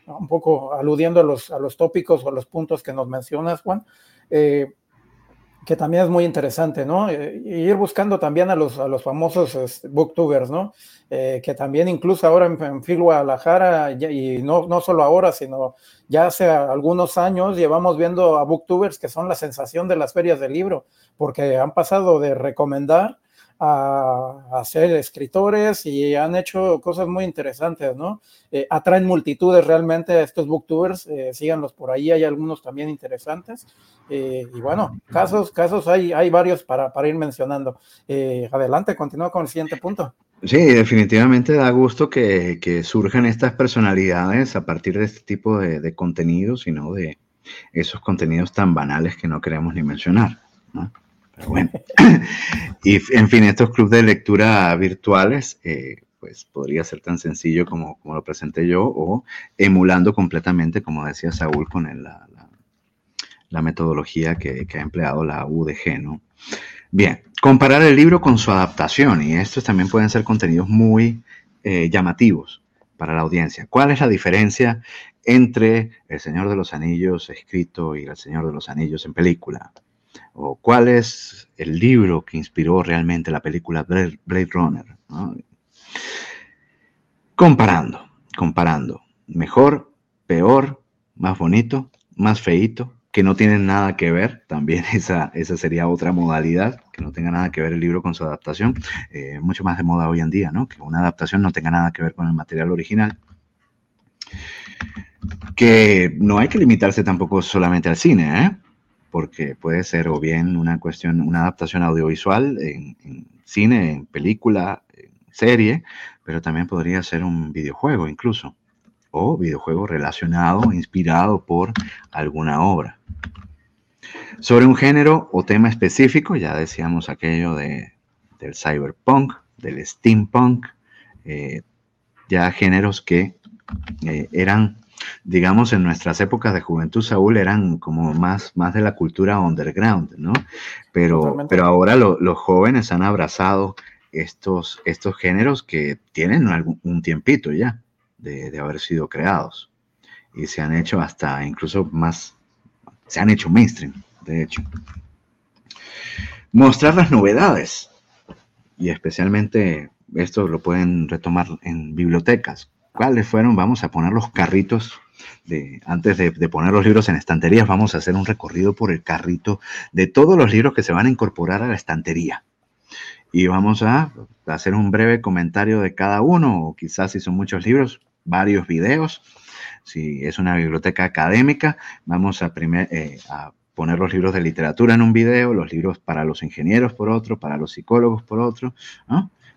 un poco aludiendo a los, a los tópicos o a los puntos que nos mencionas, Juan. Que también es muy interesante, ¿no? Eh, ir buscando también a los, a los famosos este, booktubers, ¿no? Eh, que también incluso ahora en, en Phil Guadalajara, y no, no solo ahora, sino ya hace algunos años llevamos viendo a booktubers que son la sensación de las ferias del libro, porque han pasado de recomendar a, ser escritores y han hecho cosas muy interesantes, ¿no? Eh, atraen multitudes realmente a estos booktubers, eh, síganlos por ahí, hay algunos también interesantes. Eh, y bueno, casos, casos hay, hay varios para, para ir mencionando. adelante, continúa con el siguiente punto. Sí, definitivamente da gusto que, que, surjan estas personalidades a partir de este tipo de, de contenidos y no de esos contenidos tan banales que no queremos ni mencionar. ¿no? Bueno, <laughs> y en fin, estos clubes de lectura virtuales, eh, pues podría ser tan sencillo como, como, lo presenté yo o emulando completamente, como decía Saúl, con la, la, metodología que, que, ha empleado la UDG, ¿no? Bien, comparar el libro con su adaptación y estos también pueden ser contenidos muy eh, llamativos para la audiencia. ¿Cuál es la diferencia entre El Señor de los Anillos escrito y El Señor de los Anillos en película? O cuál es el libro que inspiró realmente la película Blade Runner. Comparando, comparando. Mejor, peor, más bonito, más feito, que no tienen nada que ver, también <laughs> esa, esa sería otra modalidad, que no tenga nada que ver el libro con su adaptación, eh, mucho más de moda hoy en día, ¿no? Que una adaptación no tenga nada que ver con el material original. Que no hay que limitarse tampoco solamente al cine, ¿eh? Porque puede ser o bien una cuestión, una adaptación audiovisual en, cine, en película, en serie, pero también podría ser un videojuego incluso, o videojuego relacionado, inspirado por alguna obra. Sobre un género o tema específico, ya decíamos aquello de, del cyberpunk, del steampunk, eh, ya géneros que eh, eran digamos, en nuestras épocas de juventud, Saúl, eran como más, más de la cultura underground, ¿no? Pero, pero ahora los jóvenes han abrazado estos, estos géneros que tienen algún, un tiempito ya de, de haber sido creados y se han hecho hasta incluso más, se han hecho mainstream, de hecho. Mostrar las novedades y especialmente esto lo pueden retomar en bibliotecas, cuáles fueron, vamos a poner los carritos de, antes de, poner los libros en estanterías, vamos a hacer un recorrido por el carrito de todos los libros que se van a incorporar a la estantería. Y vamos a hacer un breve comentario de cada uno, o quizás si son muchos libros, varios videos. Si es una biblioteca académica, vamos a, eh, poner los libros de literatura en un video, los libros para los ingenieros por otro, para los psicólogos por otro.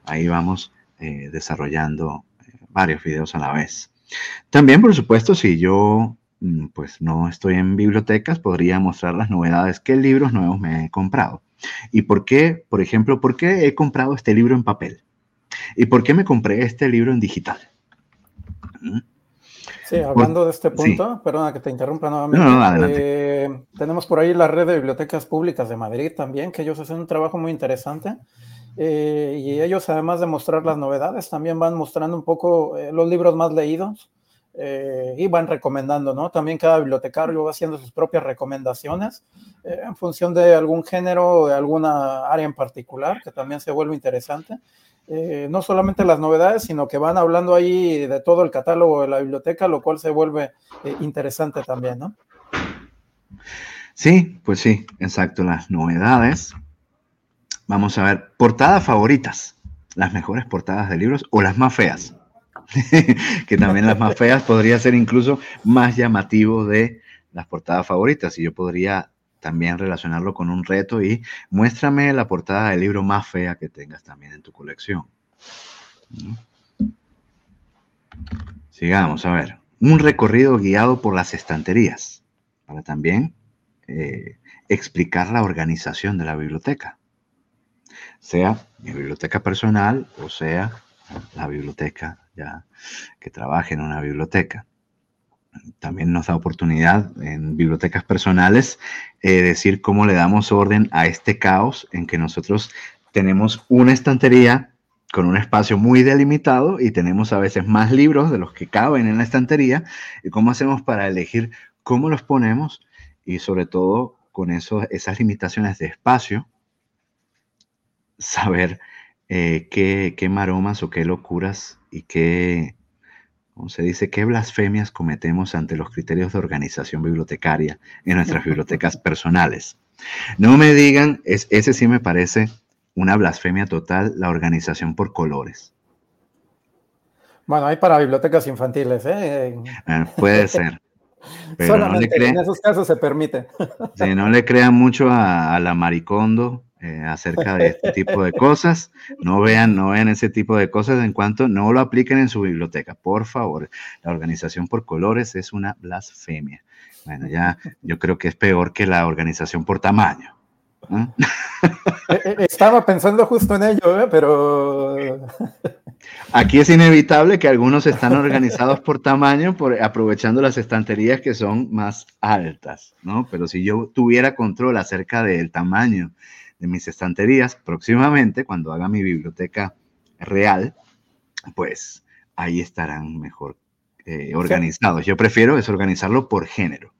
Ahí vamos eh, desarrollando varios videos a la vez. También, por supuesto, si yo mm, pues no estoy en bibliotecas, podría mostrar las novedades, qué libros nuevos me he comprado. Y por qué, por ejemplo, por qué he comprado este libro en papel. Y por qué me compré este libro en digital. ¿Mm? Sí, hablando de este punto, perdona que te interrumpa nuevamente. No, no. Eh, tenemos por ahí la red de bibliotecas públicas de Madrid también, que ellos hacen un trabajo muy interesante eh, y ellos, además de mostrar las novedades, también van mostrando un poco eh, los libros más leídos eh, y van recomendando, ¿no? También cada bibliotecario va haciendo sus propias recomendaciones en función de algún género o de alguna área en particular, que también se vuelve interesante. no solamente las novedades, sino que van hablando ahí de todo el catálogo de la biblioteca, lo cual se vuelve interesante también, ¿no? Sí, pues sí, exacto, las novedades Vamos a ver, portadas favoritas, las mejores portadas de libros o las más feas. <laughs> que también las más feas podría ser incluso más llamativo de las portadas favoritas. Y yo podría también relacionarlo con un reto y muéstrame la portada del libro más fea que tengas también en tu colección. Sigamos, a ver. Un recorrido guiado por las estanterías para también eh, explicar la organización de la biblioteca sea mi biblioteca personal o sea la biblioteca ya que trabaje en una biblioteca. También nos da oportunidad en bibliotecas personales eh, decir cómo le damos orden a este caos en que nosotros tenemos una estantería con un espacio muy delimitado y tenemos a veces más libros de los que caben en la estantería y cómo hacemos para elegir cómo los ponemos y sobre todo con eso, esas limitaciones de espacio, saber eh, qué, qué maromas o qué locuras y qué, ¿cómo se dice? ¿Qué blasfemias cometemos ante los criterios de organización bibliotecaria en nuestras <laughs> bibliotecas personales? No me digan, es, ese sí me parece una blasfemia total, la organización por colores. Bueno, hay para bibliotecas infantiles, ¿eh? Ah, puede <laughs> ser. Pero Solamente en esos casos se permite. Si no le crean mucho a, la maricondo eh, acerca de este tipo de cosas, no vean, no vean ese tipo de cosas en cuanto no lo apliquen en su biblioteca. Por favor, la organización por colores es una blasfemia. Bueno, ya yo creo que es peor que la organización por tamaño. ¿eh? Eh, estaba pensando justo en ello, pero... <laughs> Aquí es inevitable que algunos están organizados por tamaño, por, aprovechando las estanterías que son más altas, ¿no? Pero si yo tuviera control acerca del tamaño de mis estanterías, próximamente, cuando haga mi biblioteca real, pues ahí estarán mejor organizados. Yo prefiero desorganizarlo por género.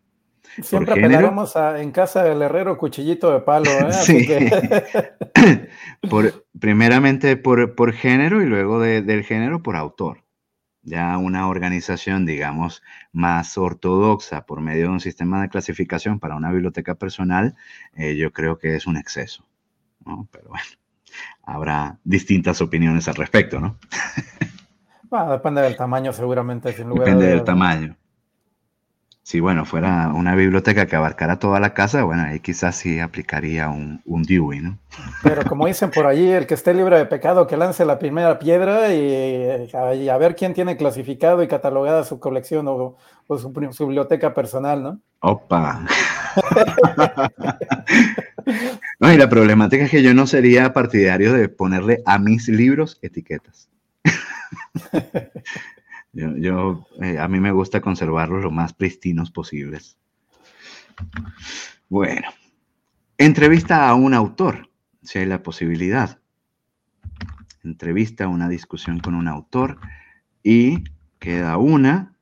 Siempre apelaremos a, en casa del herrero cuchillito de palo. ¿eh? <laughs> sí. <laughs> por, primeramente por, por, género y luego del género por autor. Ya una organización, digamos, más ortodoxa por medio de un sistema de clasificación para una biblioteca personal, eh, yo creo que es un exceso. ¿No? Pero bueno, habrá distintas opiniones al respecto, ¿no? depende del tamaño, seguramente. Sin lugar depende del tamaño si bueno, fuera una biblioteca que abarcara toda la casa, bueno, ahí quizás sí aplicaría un, un Dewey, ¿no? Pero como dicen por allí, el que esté libre de pecado, que lance la primera piedra y, a ver quién tiene clasificado y catalogada su colección o, su, biblioteca personal, ¿no? Opa. <laughs> no, y la problemática es que yo no sería partidario de ponerle a mis libros etiquetas. <laughs> Yo, eh, a mí me gusta conservarlos lo más pristinos posibles. Bueno, entrevista a un autor, si hay la posibilidad. Entrevista, una discusión con un autor y queda una,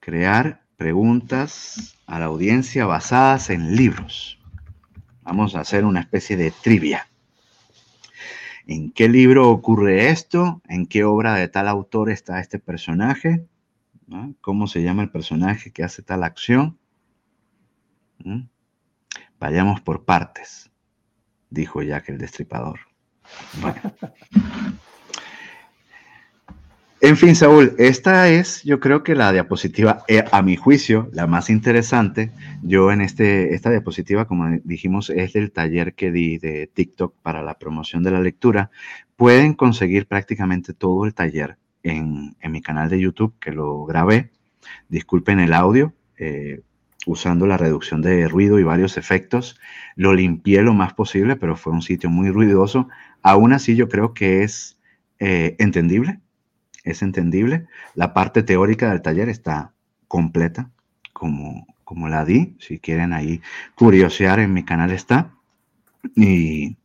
crear preguntas a la audiencia basadas en libros. Vamos a hacer una especie de trivia. ¿En qué libro ocurre esto? ¿En qué obra de tal autor está este personaje? ¿Cómo se llama el personaje que hace tal acción? Vayamos por partes, dijo Jack el Destripador. <laughs> En fin, Saúl, esta es, yo creo que la diapositiva, eh, a mi juicio, la más interesante. Yo en este, esta diapositiva, como dijimos, es del taller que di de TikTok para la promoción de la lectura. Pueden conseguir prácticamente todo el taller en, mi canal de YouTube, que lo grabé. Disculpen el audio, eh, usando la reducción de ruido y varios efectos. Lo limpié lo más posible, pero fue un sitio muy ruidoso. Aún así, yo creo que es eh, entendible es entendible. La parte teórica del taller está completa, como, como la di. Si quieren ahí curiosear, en mi canal está. Y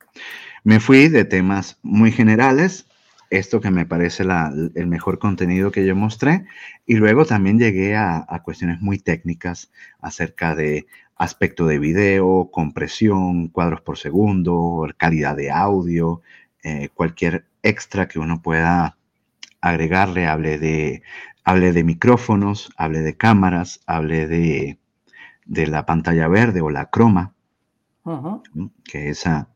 me fui de temas muy generales, esto que me parece el mejor contenido que yo mostré, y luego también llegué a, cuestiones muy técnicas acerca de aspecto de video, compresión, cuadros por segundo, calidad de audio, eh, cualquier extra que uno pueda agregarle, hable de, de micrófonos, hable de cámaras, hable de, la pantalla verde o la croma, que esa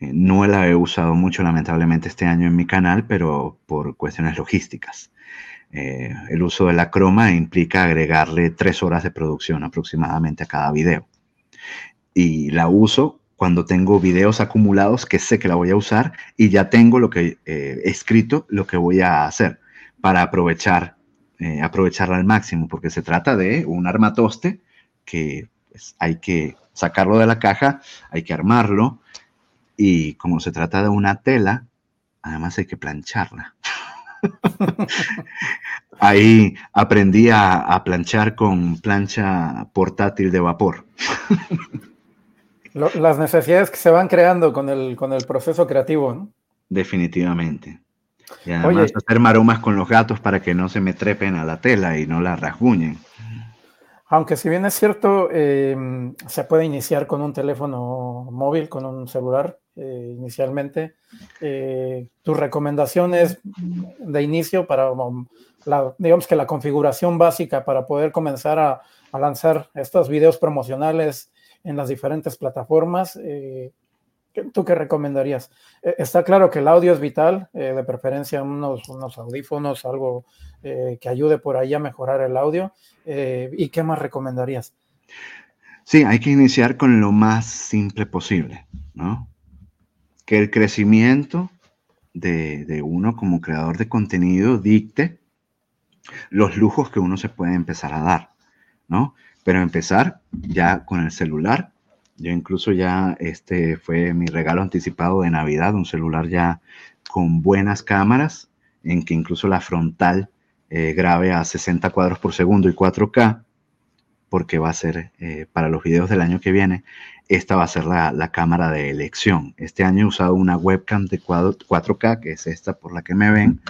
eh, no la he usado mucho lamentablemente este año en mi canal, pero por cuestiones logísticas. Eh, el uso de la croma implica agregarle tres horas de producción aproximadamente a cada video. Y la uso cuando tengo videos acumulados que sé que la voy a usar y ya tengo lo que eh, he escrito, lo que voy a hacer para aprovechar, eh, aprovecharla al máximo, porque se trata de un armatoste que pues, hay que sacarlo de la caja, hay que armarlo y como se trata de una tela, además hay que plancharla. <laughs> Ahí aprendí a planchar con plancha portátil de vapor. <laughs> las necesidades que se van creando con el, con el proceso creativo, ¿no? Definitivamente. Y además hacer maromas con los gatos para que no se me trepen a la tela y no la rasguñen. Aunque si bien es cierto, em, se puede iniciar con un teléfono móvil, con un celular eh, inicialmente, eh, tus recomendaciones de inicio para, la, digamos que la configuración básica para poder comenzar a, a lanzar estos videos promocionales en las diferentes plataformas, eh, ¿Tú qué recomendarías? Eh, está claro que el audio es vital, eh, de preferencia unos, unos audífonos, algo que ayude por ahí a mejorar el audio. ¿Y qué más recomendarías? Sí, hay que iniciar con lo más simple posible, ¿no? Que el crecimiento de, de uno como creador de contenido dicte los lujos que uno se puede empezar a dar, ¿no? Pero empezar ya con el celular yo incluso ya, este fue mi regalo anticipado de Navidad, un celular ya con buenas cámaras, en que incluso la frontal eh, grabe a 60 cuadros por segundo y 4K, porque va a ser eh, para los videos del año que viene, esta va a ser la, la, cámara de elección. Este año he usado una webcam de 4K, que es esta por la que me ven,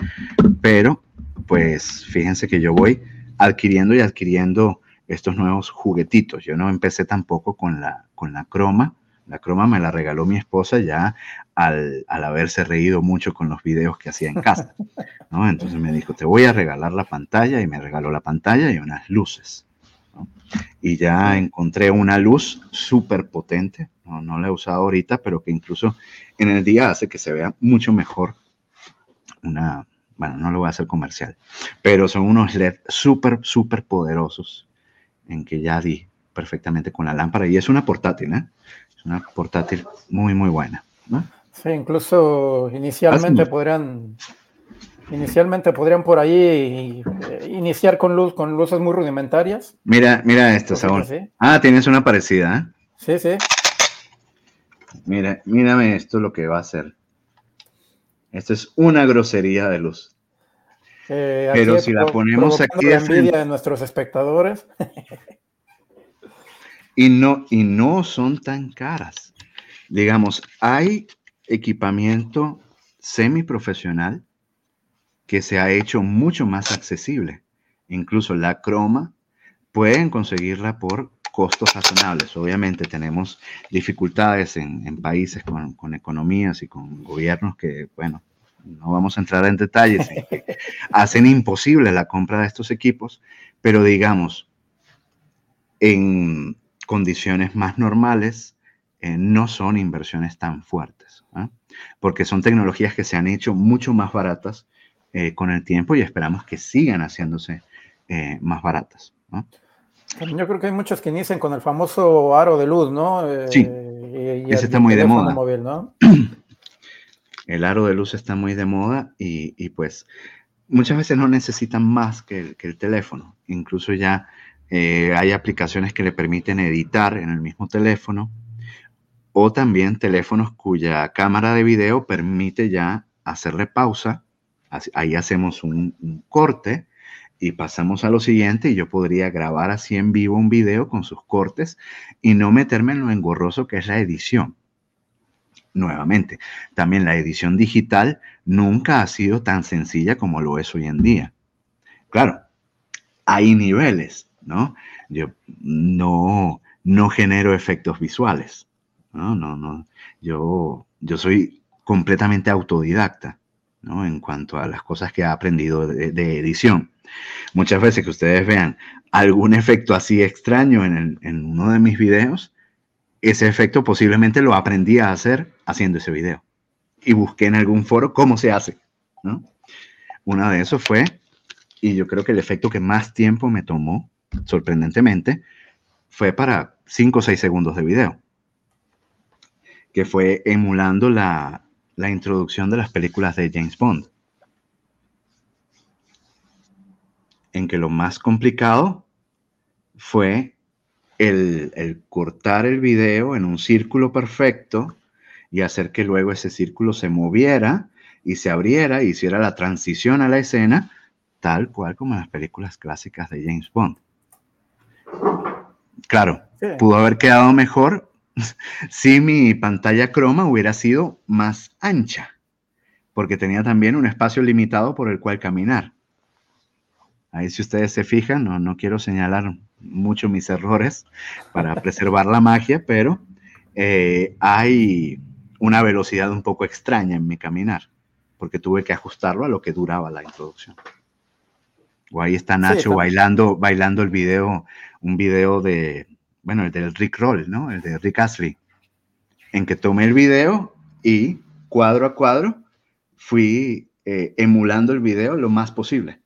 pero pues fíjense que yo voy adquiriendo y adquiriendo estos nuevos juguetitos. Yo no empecé tampoco con la, con la croma. La croma me la regaló mi esposa ya al, haberse reído mucho con los videos que hacía en casa. ¿no? Entonces me dijo, te voy a regalar la pantalla y me regaló la pantalla y unas luces. Y ya encontré una luz súper potente, ¿no? no la he usado ahorita, pero que incluso en el día hace que se vea mucho mejor una, bueno, no lo voy a hacer comercial, pero son unos LED súper, súper poderosos en que ya di perfectamente con la lámpara y es una portátil, ¿eh? Es una portátil muy, muy buena. ¿no? Sí, incluso inicialmente podrían, inicialmente podrían por ahí eh, iniciar con luz, con luces muy rudimentarias. Mira, mira esto, Saúl. Ah, tienes una parecida, ¿eh? Sí, sí. Mira, mírame esto lo que va a hacer. Esto es una grosería de luz. Eh, Pero si la ponemos aquí la envidia de nuestros espectadores. y no, y no son tan caras. Digamos, hay equipamiento semiprofesional que se ha hecho mucho más accesible. Incluso la croma pueden conseguirla por costos razonables. Obviamente tenemos dificultades en, países con, con, economías y con gobiernos que, bueno, no vamos a entrar en detalles, <laughs> hacen imposible la compra de estos equipos, pero digamos, en condiciones más normales, eh, no son inversiones tan fuertes, ¿ah? porque son tecnologías que se han hecho mucho más baratas eh, con el tiempo y esperamos que sigan haciéndose eh, más baratas. Yo creo que hay muchos que inician con el famoso aro de luz, ¿no? sí, ese está muy de moda. Móvil, ¿no? <clears throat> el aro de luz está muy de moda y, pues muchas veces no necesitan más que el, teléfono. Incluso ya eh, hay aplicaciones que le permiten editar en el mismo teléfono o también teléfonos cuya cámara de video permite ya hacerle pausa. Ahí hacemos un, un corte y pasamos a lo siguiente y yo podría grabar así en vivo un video con sus cortes y no meterme en lo engorroso que es la edición nuevamente. También la edición digital nunca ha sido tan sencilla como lo es hoy en día. Claro, hay niveles, ¿no? Yo no, no genero efectos visuales, ¿no? No, no. Yo, yo soy completamente autodidacta, ¿no? En cuanto a las cosas que he aprendido de, edición. Muchas veces que ustedes vean algún efecto así extraño en, en uno de mis videos, ese efecto posiblemente lo aprendí a hacer haciendo ese video. Y busqué en algún foro cómo se hace. ¿no? Una de esos fue, y yo creo que el efecto que más tiempo me tomó, sorprendentemente, fue para 5 o 6 segundos de video. Que fue emulando la, la introducción de las películas de James Bond. En que lo más complicado fue el, cortar el video en un círculo perfecto y hacer que luego ese círculo se moviera y se abriera y hiciera la transición a la escena, tal cual como en las películas clásicas de James Bond. Claro, pudo haber quedado mejor <laughs> si mi pantalla croma hubiera sido más ancha, porque tenía también un espacio limitado por el cual caminar. Ahí si ustedes se fijan, no, no quiero señalar mucho mis errores para preservar la magia, pero eh, hay una velocidad un poco extraña en mi caminar, porque tuve que ajustarlo a lo que duraba la introducción. O ahí está Nacho bailando, bailando el video, un video de, bueno, el del Rick Roll, ¿no? El de Rick Astley, en que tomé el video y cuadro a cuadro fui eh, emulando el video lo más posible.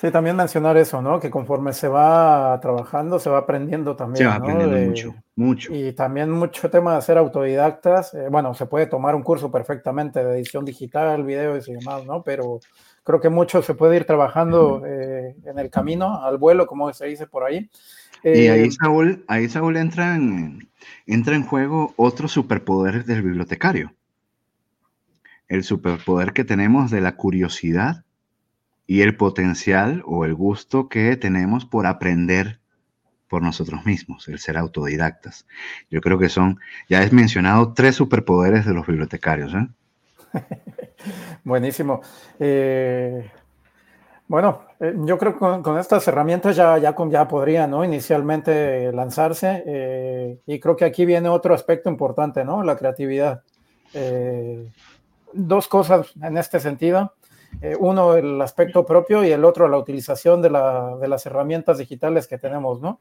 Sí, también mencionar eso, ¿no? Que conforme se va trabajando, se va aprendiendo también. Se va aprendiendo mucho, mucho. Y también mucho tema de ser autodidactas. Eh, bueno, se puede tomar un curso perfectamente de edición digital, videos y demás, ¿no? Pero creo que mucho se puede ir trabajando eh, en el camino, al vuelo, como se dice por ahí. y ahí, eh, Saúl, ahí Saúl entra en, entra en juego otro superpoder del bibliotecario. El superpoder que tenemos de la curiosidad y el potencial o el gusto que tenemos por aprender por nosotros mismos, el ser autodidactas. Yo creo que son, ya he mencionado tres superpoderes de los bibliotecarios. ¿eh? <laughs> Buenísimo. Eh, bueno, eh, yo creo que con, estas herramientas ya, ya, ya podría, ¿no? Inicialmente lanzarse. y creo que aquí viene otro aspecto importante, ¿no? La creatividad. dos cosas en este sentido. Eh, uno el aspecto propio y el otro la utilización de, las herramientas digitales que tenemos, ¿no?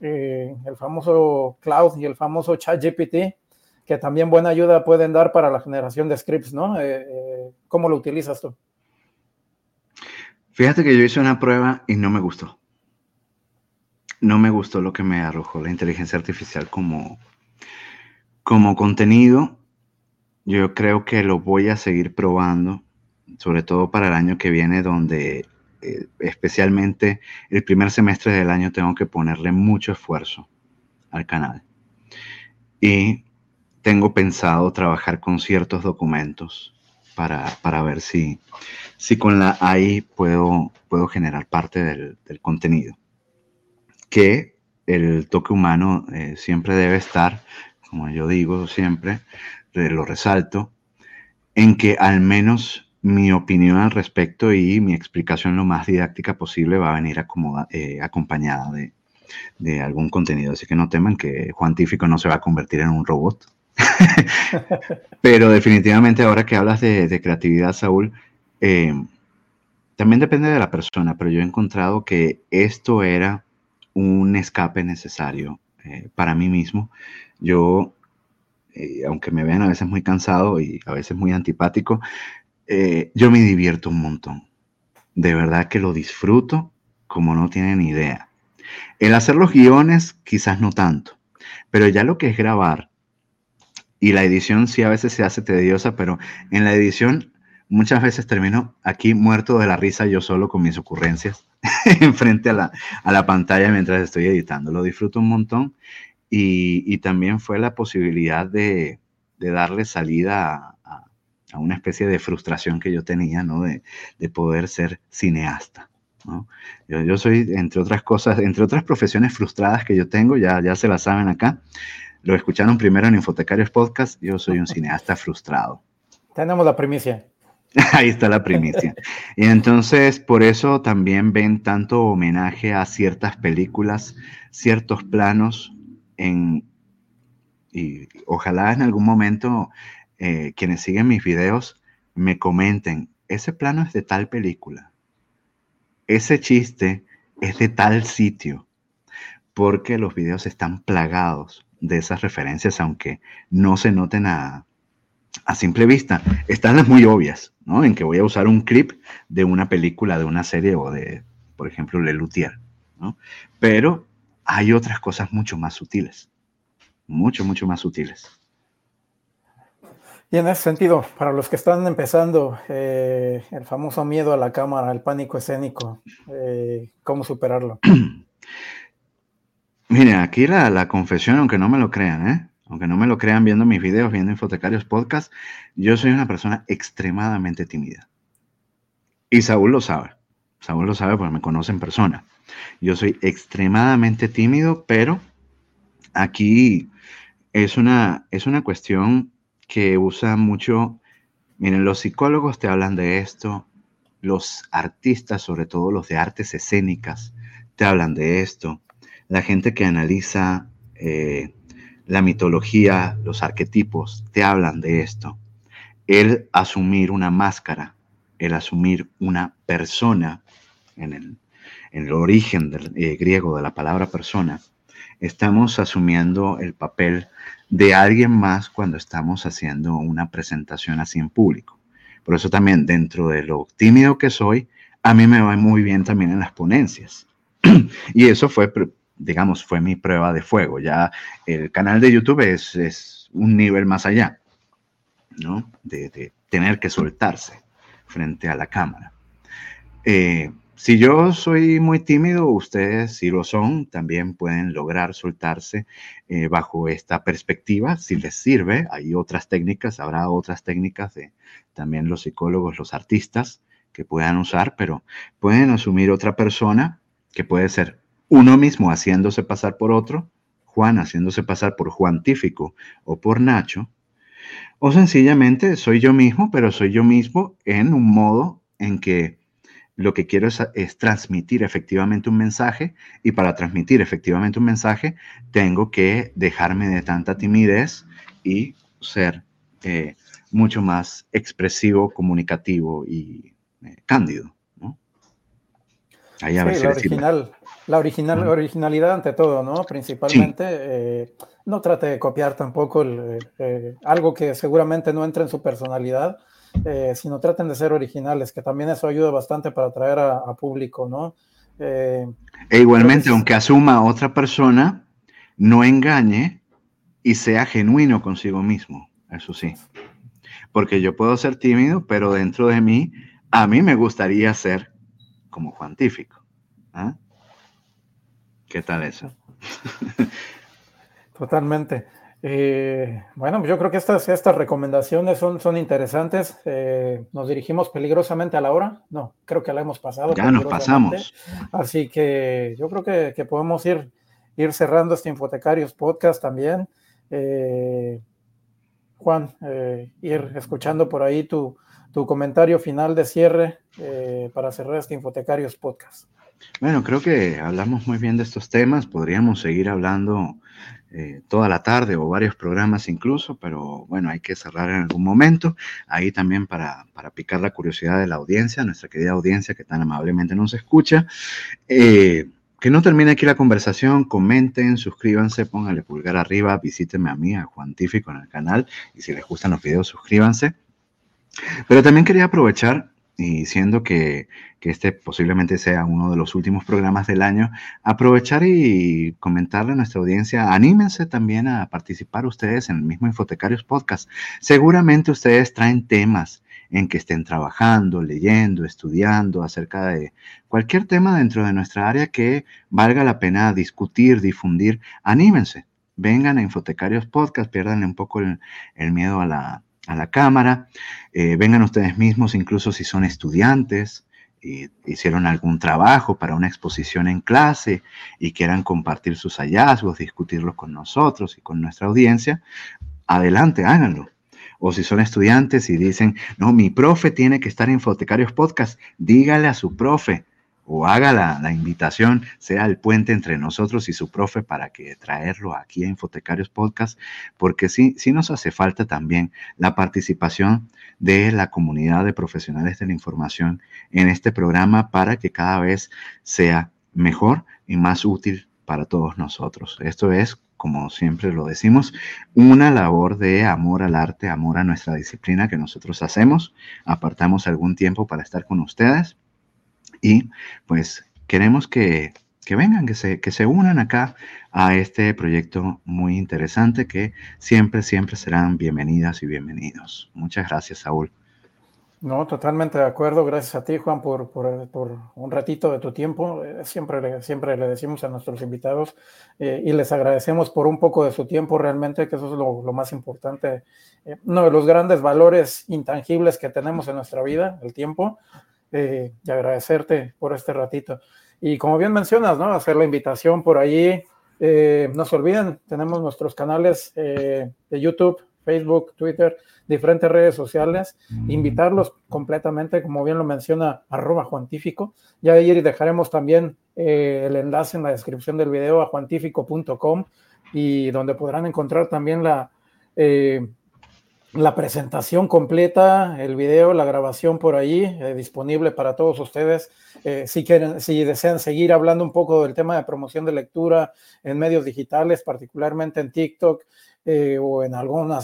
Eh, el famoso cloud y el famoso chat GPT, que también buena ayuda pueden dar para la generación de scripts, ¿no? Eh, ¿Cómo lo utilizas tú? Fíjate que yo hice una prueba y no me gustó. No me gustó lo que me arrojó la inteligencia artificial como, como contenido. Yo creo que lo voy a seguir probando sobre todo para el año que viene, donde eh, especialmente el primer semestre del año tengo que ponerle mucho esfuerzo al canal. Y tengo pensado trabajar con ciertos documentos para, ver si, si con la AI puedo, puedo generar parte del, contenido. Que el toque humano eh, siempre debe estar, como yo digo siempre, lo resalto, en que al menos mi opinión al respecto y mi explicación lo más didáctica posible va a venir eh, acompañada de, algún contenido. Así que no teman que Juan Tífico no se va a convertir en un robot. <laughs> Pero definitivamente ahora que hablas de, creatividad, Saúl, eh, también depende de la persona, pero yo he encontrado que esto era un escape necesario eh, para mí mismo. Yo, aunque me vean a veces muy cansado y a veces muy antipático, eh, yo me divierto un montón. De verdad que lo disfruto como no tienen idea. El hacer los guiones quizás no tanto, pero ya lo que es grabar y la edición sí a veces se hace tediosa, pero en la edición muchas veces termino aquí muerto de la risa yo solo con mis ocurrencias <laughs> enfrente a la, a la pantalla mientras estoy editando. Lo disfruto un montón y, también fue la posibilidad de, de darle salida a, una especie de frustración que yo tenía, ¿no? De, poder ser cineasta, ¿no? Yo, soy, entre otras cosas, entre otras profesiones frustradas que yo tengo, ya, ya se la saben acá, lo escucharon primero en Infotecarios Podcast, yo soy un <laughs> cineasta frustrado. Tenemos la primicia. <laughs> Ahí está la primicia. Y entonces, por eso también ven tanto homenaje a ciertas películas, ciertos planos en, y ojalá en algún momento eh, quienes siguen mis videos me comenten, ese plano es de tal película, ese chiste es de tal sitio, porque los videos están plagados de esas referencias, aunque no se noten a, a simple vista. Están las muy obvias, ¿no? En que voy a usar un clip de una película, de una serie o de, por ejemplo, Le Luthier, ¿no? Pero hay otras cosas mucho más sutiles, mucho, mucho más sutiles. Y en ese sentido, para los que están empezando, eh, el famoso miedo a la cámara, el pánico escénico, eh, ¿cómo superarlo? <clears throat> Mire, aquí la, confesión, aunque no me lo crean, ¿eh? aunque no me lo crean viendo mis videos, viendo Infotecarios Podcast, yo soy una persona extremadamente tímida. Y Saúl lo sabe. Saúl lo sabe porque me conoce en persona. Yo soy extremadamente tímido, pero aquí es una, es una cuestión que usa mucho, miren, los psicólogos te hablan de esto, los artistas, sobre todo los de artes escénicas, te hablan de esto. La gente que analiza eh, la mitología, los arquetipos, te hablan de esto. El asumir una máscara, el asumir una persona, en el, origen del, eh, griego de la palabra persona, estamos asumiendo el papel de alguien más cuando estamos haciendo una presentación así en público. Por eso también dentro de lo tímido que soy, a mí me va muy bien también en las ponencias. <clears throat> y eso fue digamos, fue mi prueba de fuego. Ya el canal de YouTube es, un nivel más allá, ¿no? De, tener que soltarse frente a la cámara. Eh, si yo soy muy tímido, ustedes si lo son, también pueden lograr soltarse eh, bajo esta perspectiva, si les sirve. Hay otras técnicas, habrá otras técnicas de también los psicólogos, los artistas que puedan usar, pero pueden asumir otra persona que puede ser uno mismo haciéndose pasar por otro, Juan haciéndose pasar por Juan Tífico o por Nacho, o sencillamente soy yo mismo, pero soy yo mismo en un modo en que lo que quiero es, transmitir efectivamente un mensaje y para transmitir efectivamente un mensaje tengo que dejarme de tanta timidez y ser eh, mucho más expresivo, comunicativo y eh, cándido. Ahí a sí, original, la original, originalidad ante todo, ¿no? Principalmente, eh, no trate de copiar tampoco el, eh, algo que seguramente no entra en su personalidad, eh, sino traten de ser originales, que también eso ayuda bastante para atraer a, público, ¿no? e igualmente, aunque asuma otra persona, no engañe y sea genuino consigo mismo, eso sí. Porque yo puedo ser tímido, pero dentro de mí, a mí me gustaría ser como Juan Tífico. ¿ah? ¿Qué tal eso? <laughs> Totalmente. Eh, bueno, yo creo que estas, estas recomendaciones son, son interesantes. Eh, nos dirigimos peligrosamente a la hora. No, creo que la hemos pasado. Ya nos pasamos. Así que yo creo que, podemos ir, ir cerrando este Infotecarios podcast también. Eh, Juan, ir escuchando por ahí tu, tu comentario final de cierre para cerrar este Infotecarios podcast. Bueno, creo que hablamos muy bien de estos temas. Podríamos seguir hablando eh, toda la tarde o varios programas incluso, pero bueno, hay que cerrar en algún momento. Ahí también para, picar la curiosidad de la audiencia, nuestra querida audiencia que tan amablemente nos escucha. Eh, que no termine aquí la conversación, comenten, suscríbanse, pónganle pulgar arriba, visítenme a mí, a Juantífico en el canal, y si les gustan los videos, suscríbanse. Pero también quería aprovechar y siendo que, este posiblemente sea uno de los últimos programas del año, aprovechar y comentarle a nuestra audiencia, anímense también a participar ustedes en el mismo Infotecarios Podcast. Seguramente ustedes traen temas en que estén trabajando, leyendo, estudiando acerca de cualquier tema dentro de nuestra área que valga la pena discutir, difundir. Anímense, vengan a Infotecarios Podcast, pierdan un poco el miedo a la a la cámara, eh, vengan ustedes mismos, incluso si son estudiantes, y hicieron algún trabajo para una exposición en clase y quieran compartir sus hallazgos, discutirlos con nosotros y con nuestra audiencia, adelante, háganlo. O si son estudiantes y dicen, no, mi profe tiene que estar en Fotecarios Podcast, dígale a su profe, o haga la, invitación, sea el puente entre nosotros y su profe para que traerlo aquí a Infotecarios Podcast, porque sí, sí nos hace falta también la participación de la comunidad de profesionales de la información en este programa para que cada vez sea mejor y más útil para todos nosotros. Esto es, como siempre lo decimos, una labor de amor al arte, amor a nuestra disciplina que nosotros hacemos. Apartamos algún tiempo para estar con ustedes y pues queremos que, vengan, que se, que se unan acá a este proyecto muy interesante que siempre, siempre serán bienvenidas y bienvenidos. Muchas gracias, Saúl. No, totalmente de acuerdo. Gracias a ti, Juan, por, un ratito de tu tiempo. Eh, siempre, siempre le decimos a nuestros invitados eh, y les agradecemos por un poco de su tiempo, realmente, que eso es lo, más importante. Eh, uno de los grandes valores intangibles que tenemos en nuestra vida, el tiempo. Eh, y agradecerte por este ratito. Y como bien mencionas, ¿no? Hacer la invitación por allí. Eh, no se olviden, tenemos nuestros canales eh, de YouTube, Facebook, Twitter, diferentes redes sociales, invitarlos completamente, como bien lo menciona, arroba Juantífico. Ya ayer dejaremos también eh, el enlace en la descripción del video a juantífico.com y donde podrán encontrar también la, eh, la presentación completa, el video, la grabación por ahí, eh, disponible para todos ustedes. Eh, si quieren, si desean seguir hablando un poco del tema de promoción de lectura en medios digitales, particularmente en TikTok eh, o en alguna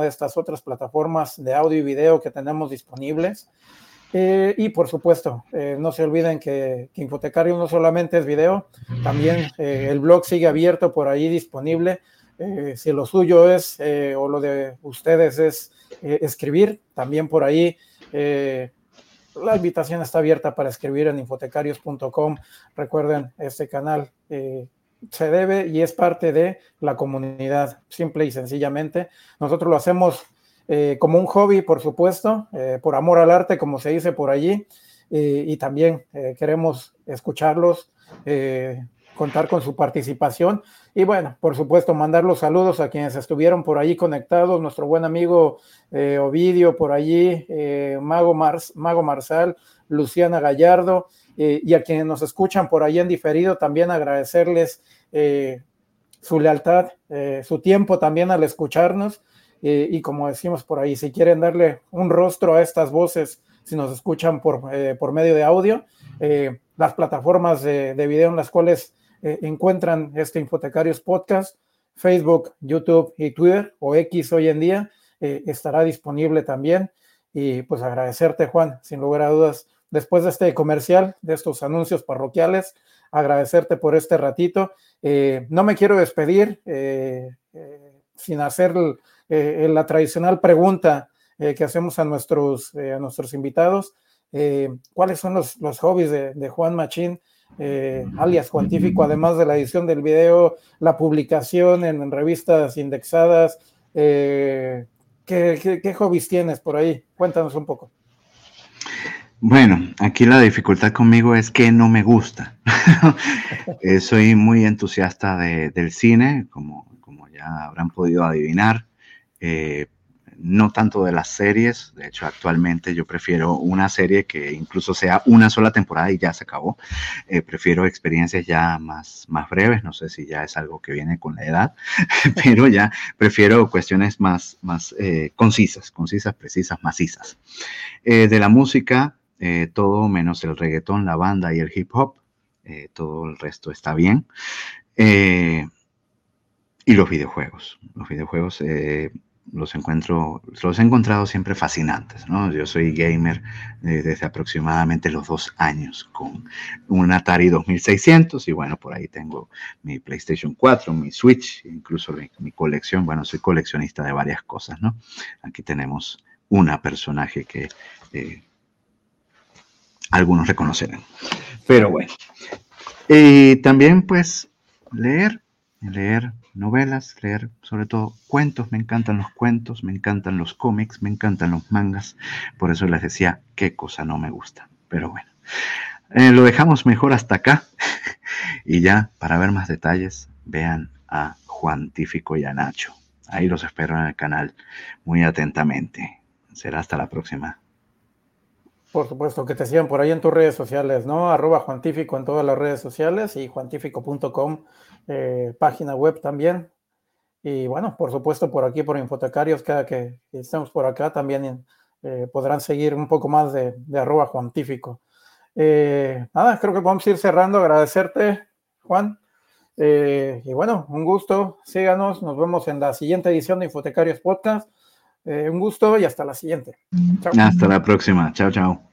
de estas otras plataformas de audio y video que tenemos disponibles. y por supuesto, no se olviden que, que, Infotecario no solamente es video, también el blog sigue abierto por ahí disponible eh, si lo suyo es, eh, o lo de ustedes es eh, escribir, también por ahí la invitación está abierta para escribir en infotecarios.com. Recuerden, este canal se debe y es parte de la comunidad, simple y sencillamente. Nosotros lo hacemos como un hobby, por supuesto, por amor al arte, como se dice por allí, y también queremos escucharlos, contar con su participación. Y bueno, por supuesto, mandar los saludos a quienes estuvieron por allí conectados, nuestro buen amigo eh, Ovidio por allí, eh, Mago, Mago Marsal, Luciana Gallardo eh, y a quienes nos escuchan por allí en diferido, también agradecerles su lealtad, su tiempo también al escucharnos. Y como decimos por ahí, si quieren darle un rostro a estas voces, si nos escuchan por, por medio de audio, las plataformas de video en las cuales eh, encuentran este Infotecarios Podcast, Facebook, YouTube y Twitter o X hoy en día, eh, estará disponible también. Y pues agradecerte, Juan, sin lugar a dudas, después de este comercial, de estos anuncios parroquiales, agradecerte por este ratito. Eh, no me quiero despedir sin hacer la tradicional pregunta que hacemos a nuestros, a nuestros invitados. ¿Cuáles son los, los hobbies de Juan Machín? Eh, alias cuantífico, además de la edición del video, la publicación en, revistas indexadas. Eh, ¿qué, hobbies tienes por ahí? Cuéntanos un poco. Bueno, aquí la dificultad conmigo es que no me gusta. <laughs> Eh, soy muy entusiasta del cine, como, como ya habrán podido adivinar. Eh, no tanto de las series, de hecho actualmente yo prefiero una serie que incluso sea una sola temporada y ya se acabó, eh, prefiero experiencias ya más, más breves, no sé si ya es algo que viene con la edad, <laughs> pero ya prefiero cuestiones más, más eh, concisas, concisas, precisas, macizas. Eh, de la música, todo menos el reggaetón, la banda y el hip hop, todo el resto está bien. y los videojuegos. Los videojuegos los encuentro, los he encontrado siempre fascinantes, ¿no? Yo soy gamer eh, desde aproximadamente los dos años con un Atari 2600 y bueno, por ahí tengo mi PlayStation 4, mi Switch, incluso mi, colección, bueno, soy coleccionista de varias cosas, ¿no? Aquí tenemos una personaje que eh, algunos reconocerán. Pero bueno, y también pues leer, leer novelas, leer sobre todo cuentos, me encantan los cuentos, me encantan los cómics, me encantan los mangas, por eso les decía qué cosa no me gusta, pero bueno, eh, lo dejamos mejor hasta acá. <laughs> Y ya para ver más detalles vean a Juan Tífico y a Nacho, ahí los espero en el canal muy atentamente, será hasta la próxima. Por supuesto, que te sigan por ahí en tus redes sociales, ¿no? Arroba Juantífico en todas las redes sociales y juantífico.com eh, página web también. Y bueno, por supuesto, por aquí, por Infotecarios, cada que estemos por acá también eh, podrán seguir un poco más de, arroba Juantífico. Eh, nada, creo que a ir cerrando. Agradecerte, Juan. y bueno, un gusto. Síganos. Nos vemos en la siguiente edición de Infotecarios Podcast. un gusto y hasta la siguiente. Hasta la próxima. Chao, chao.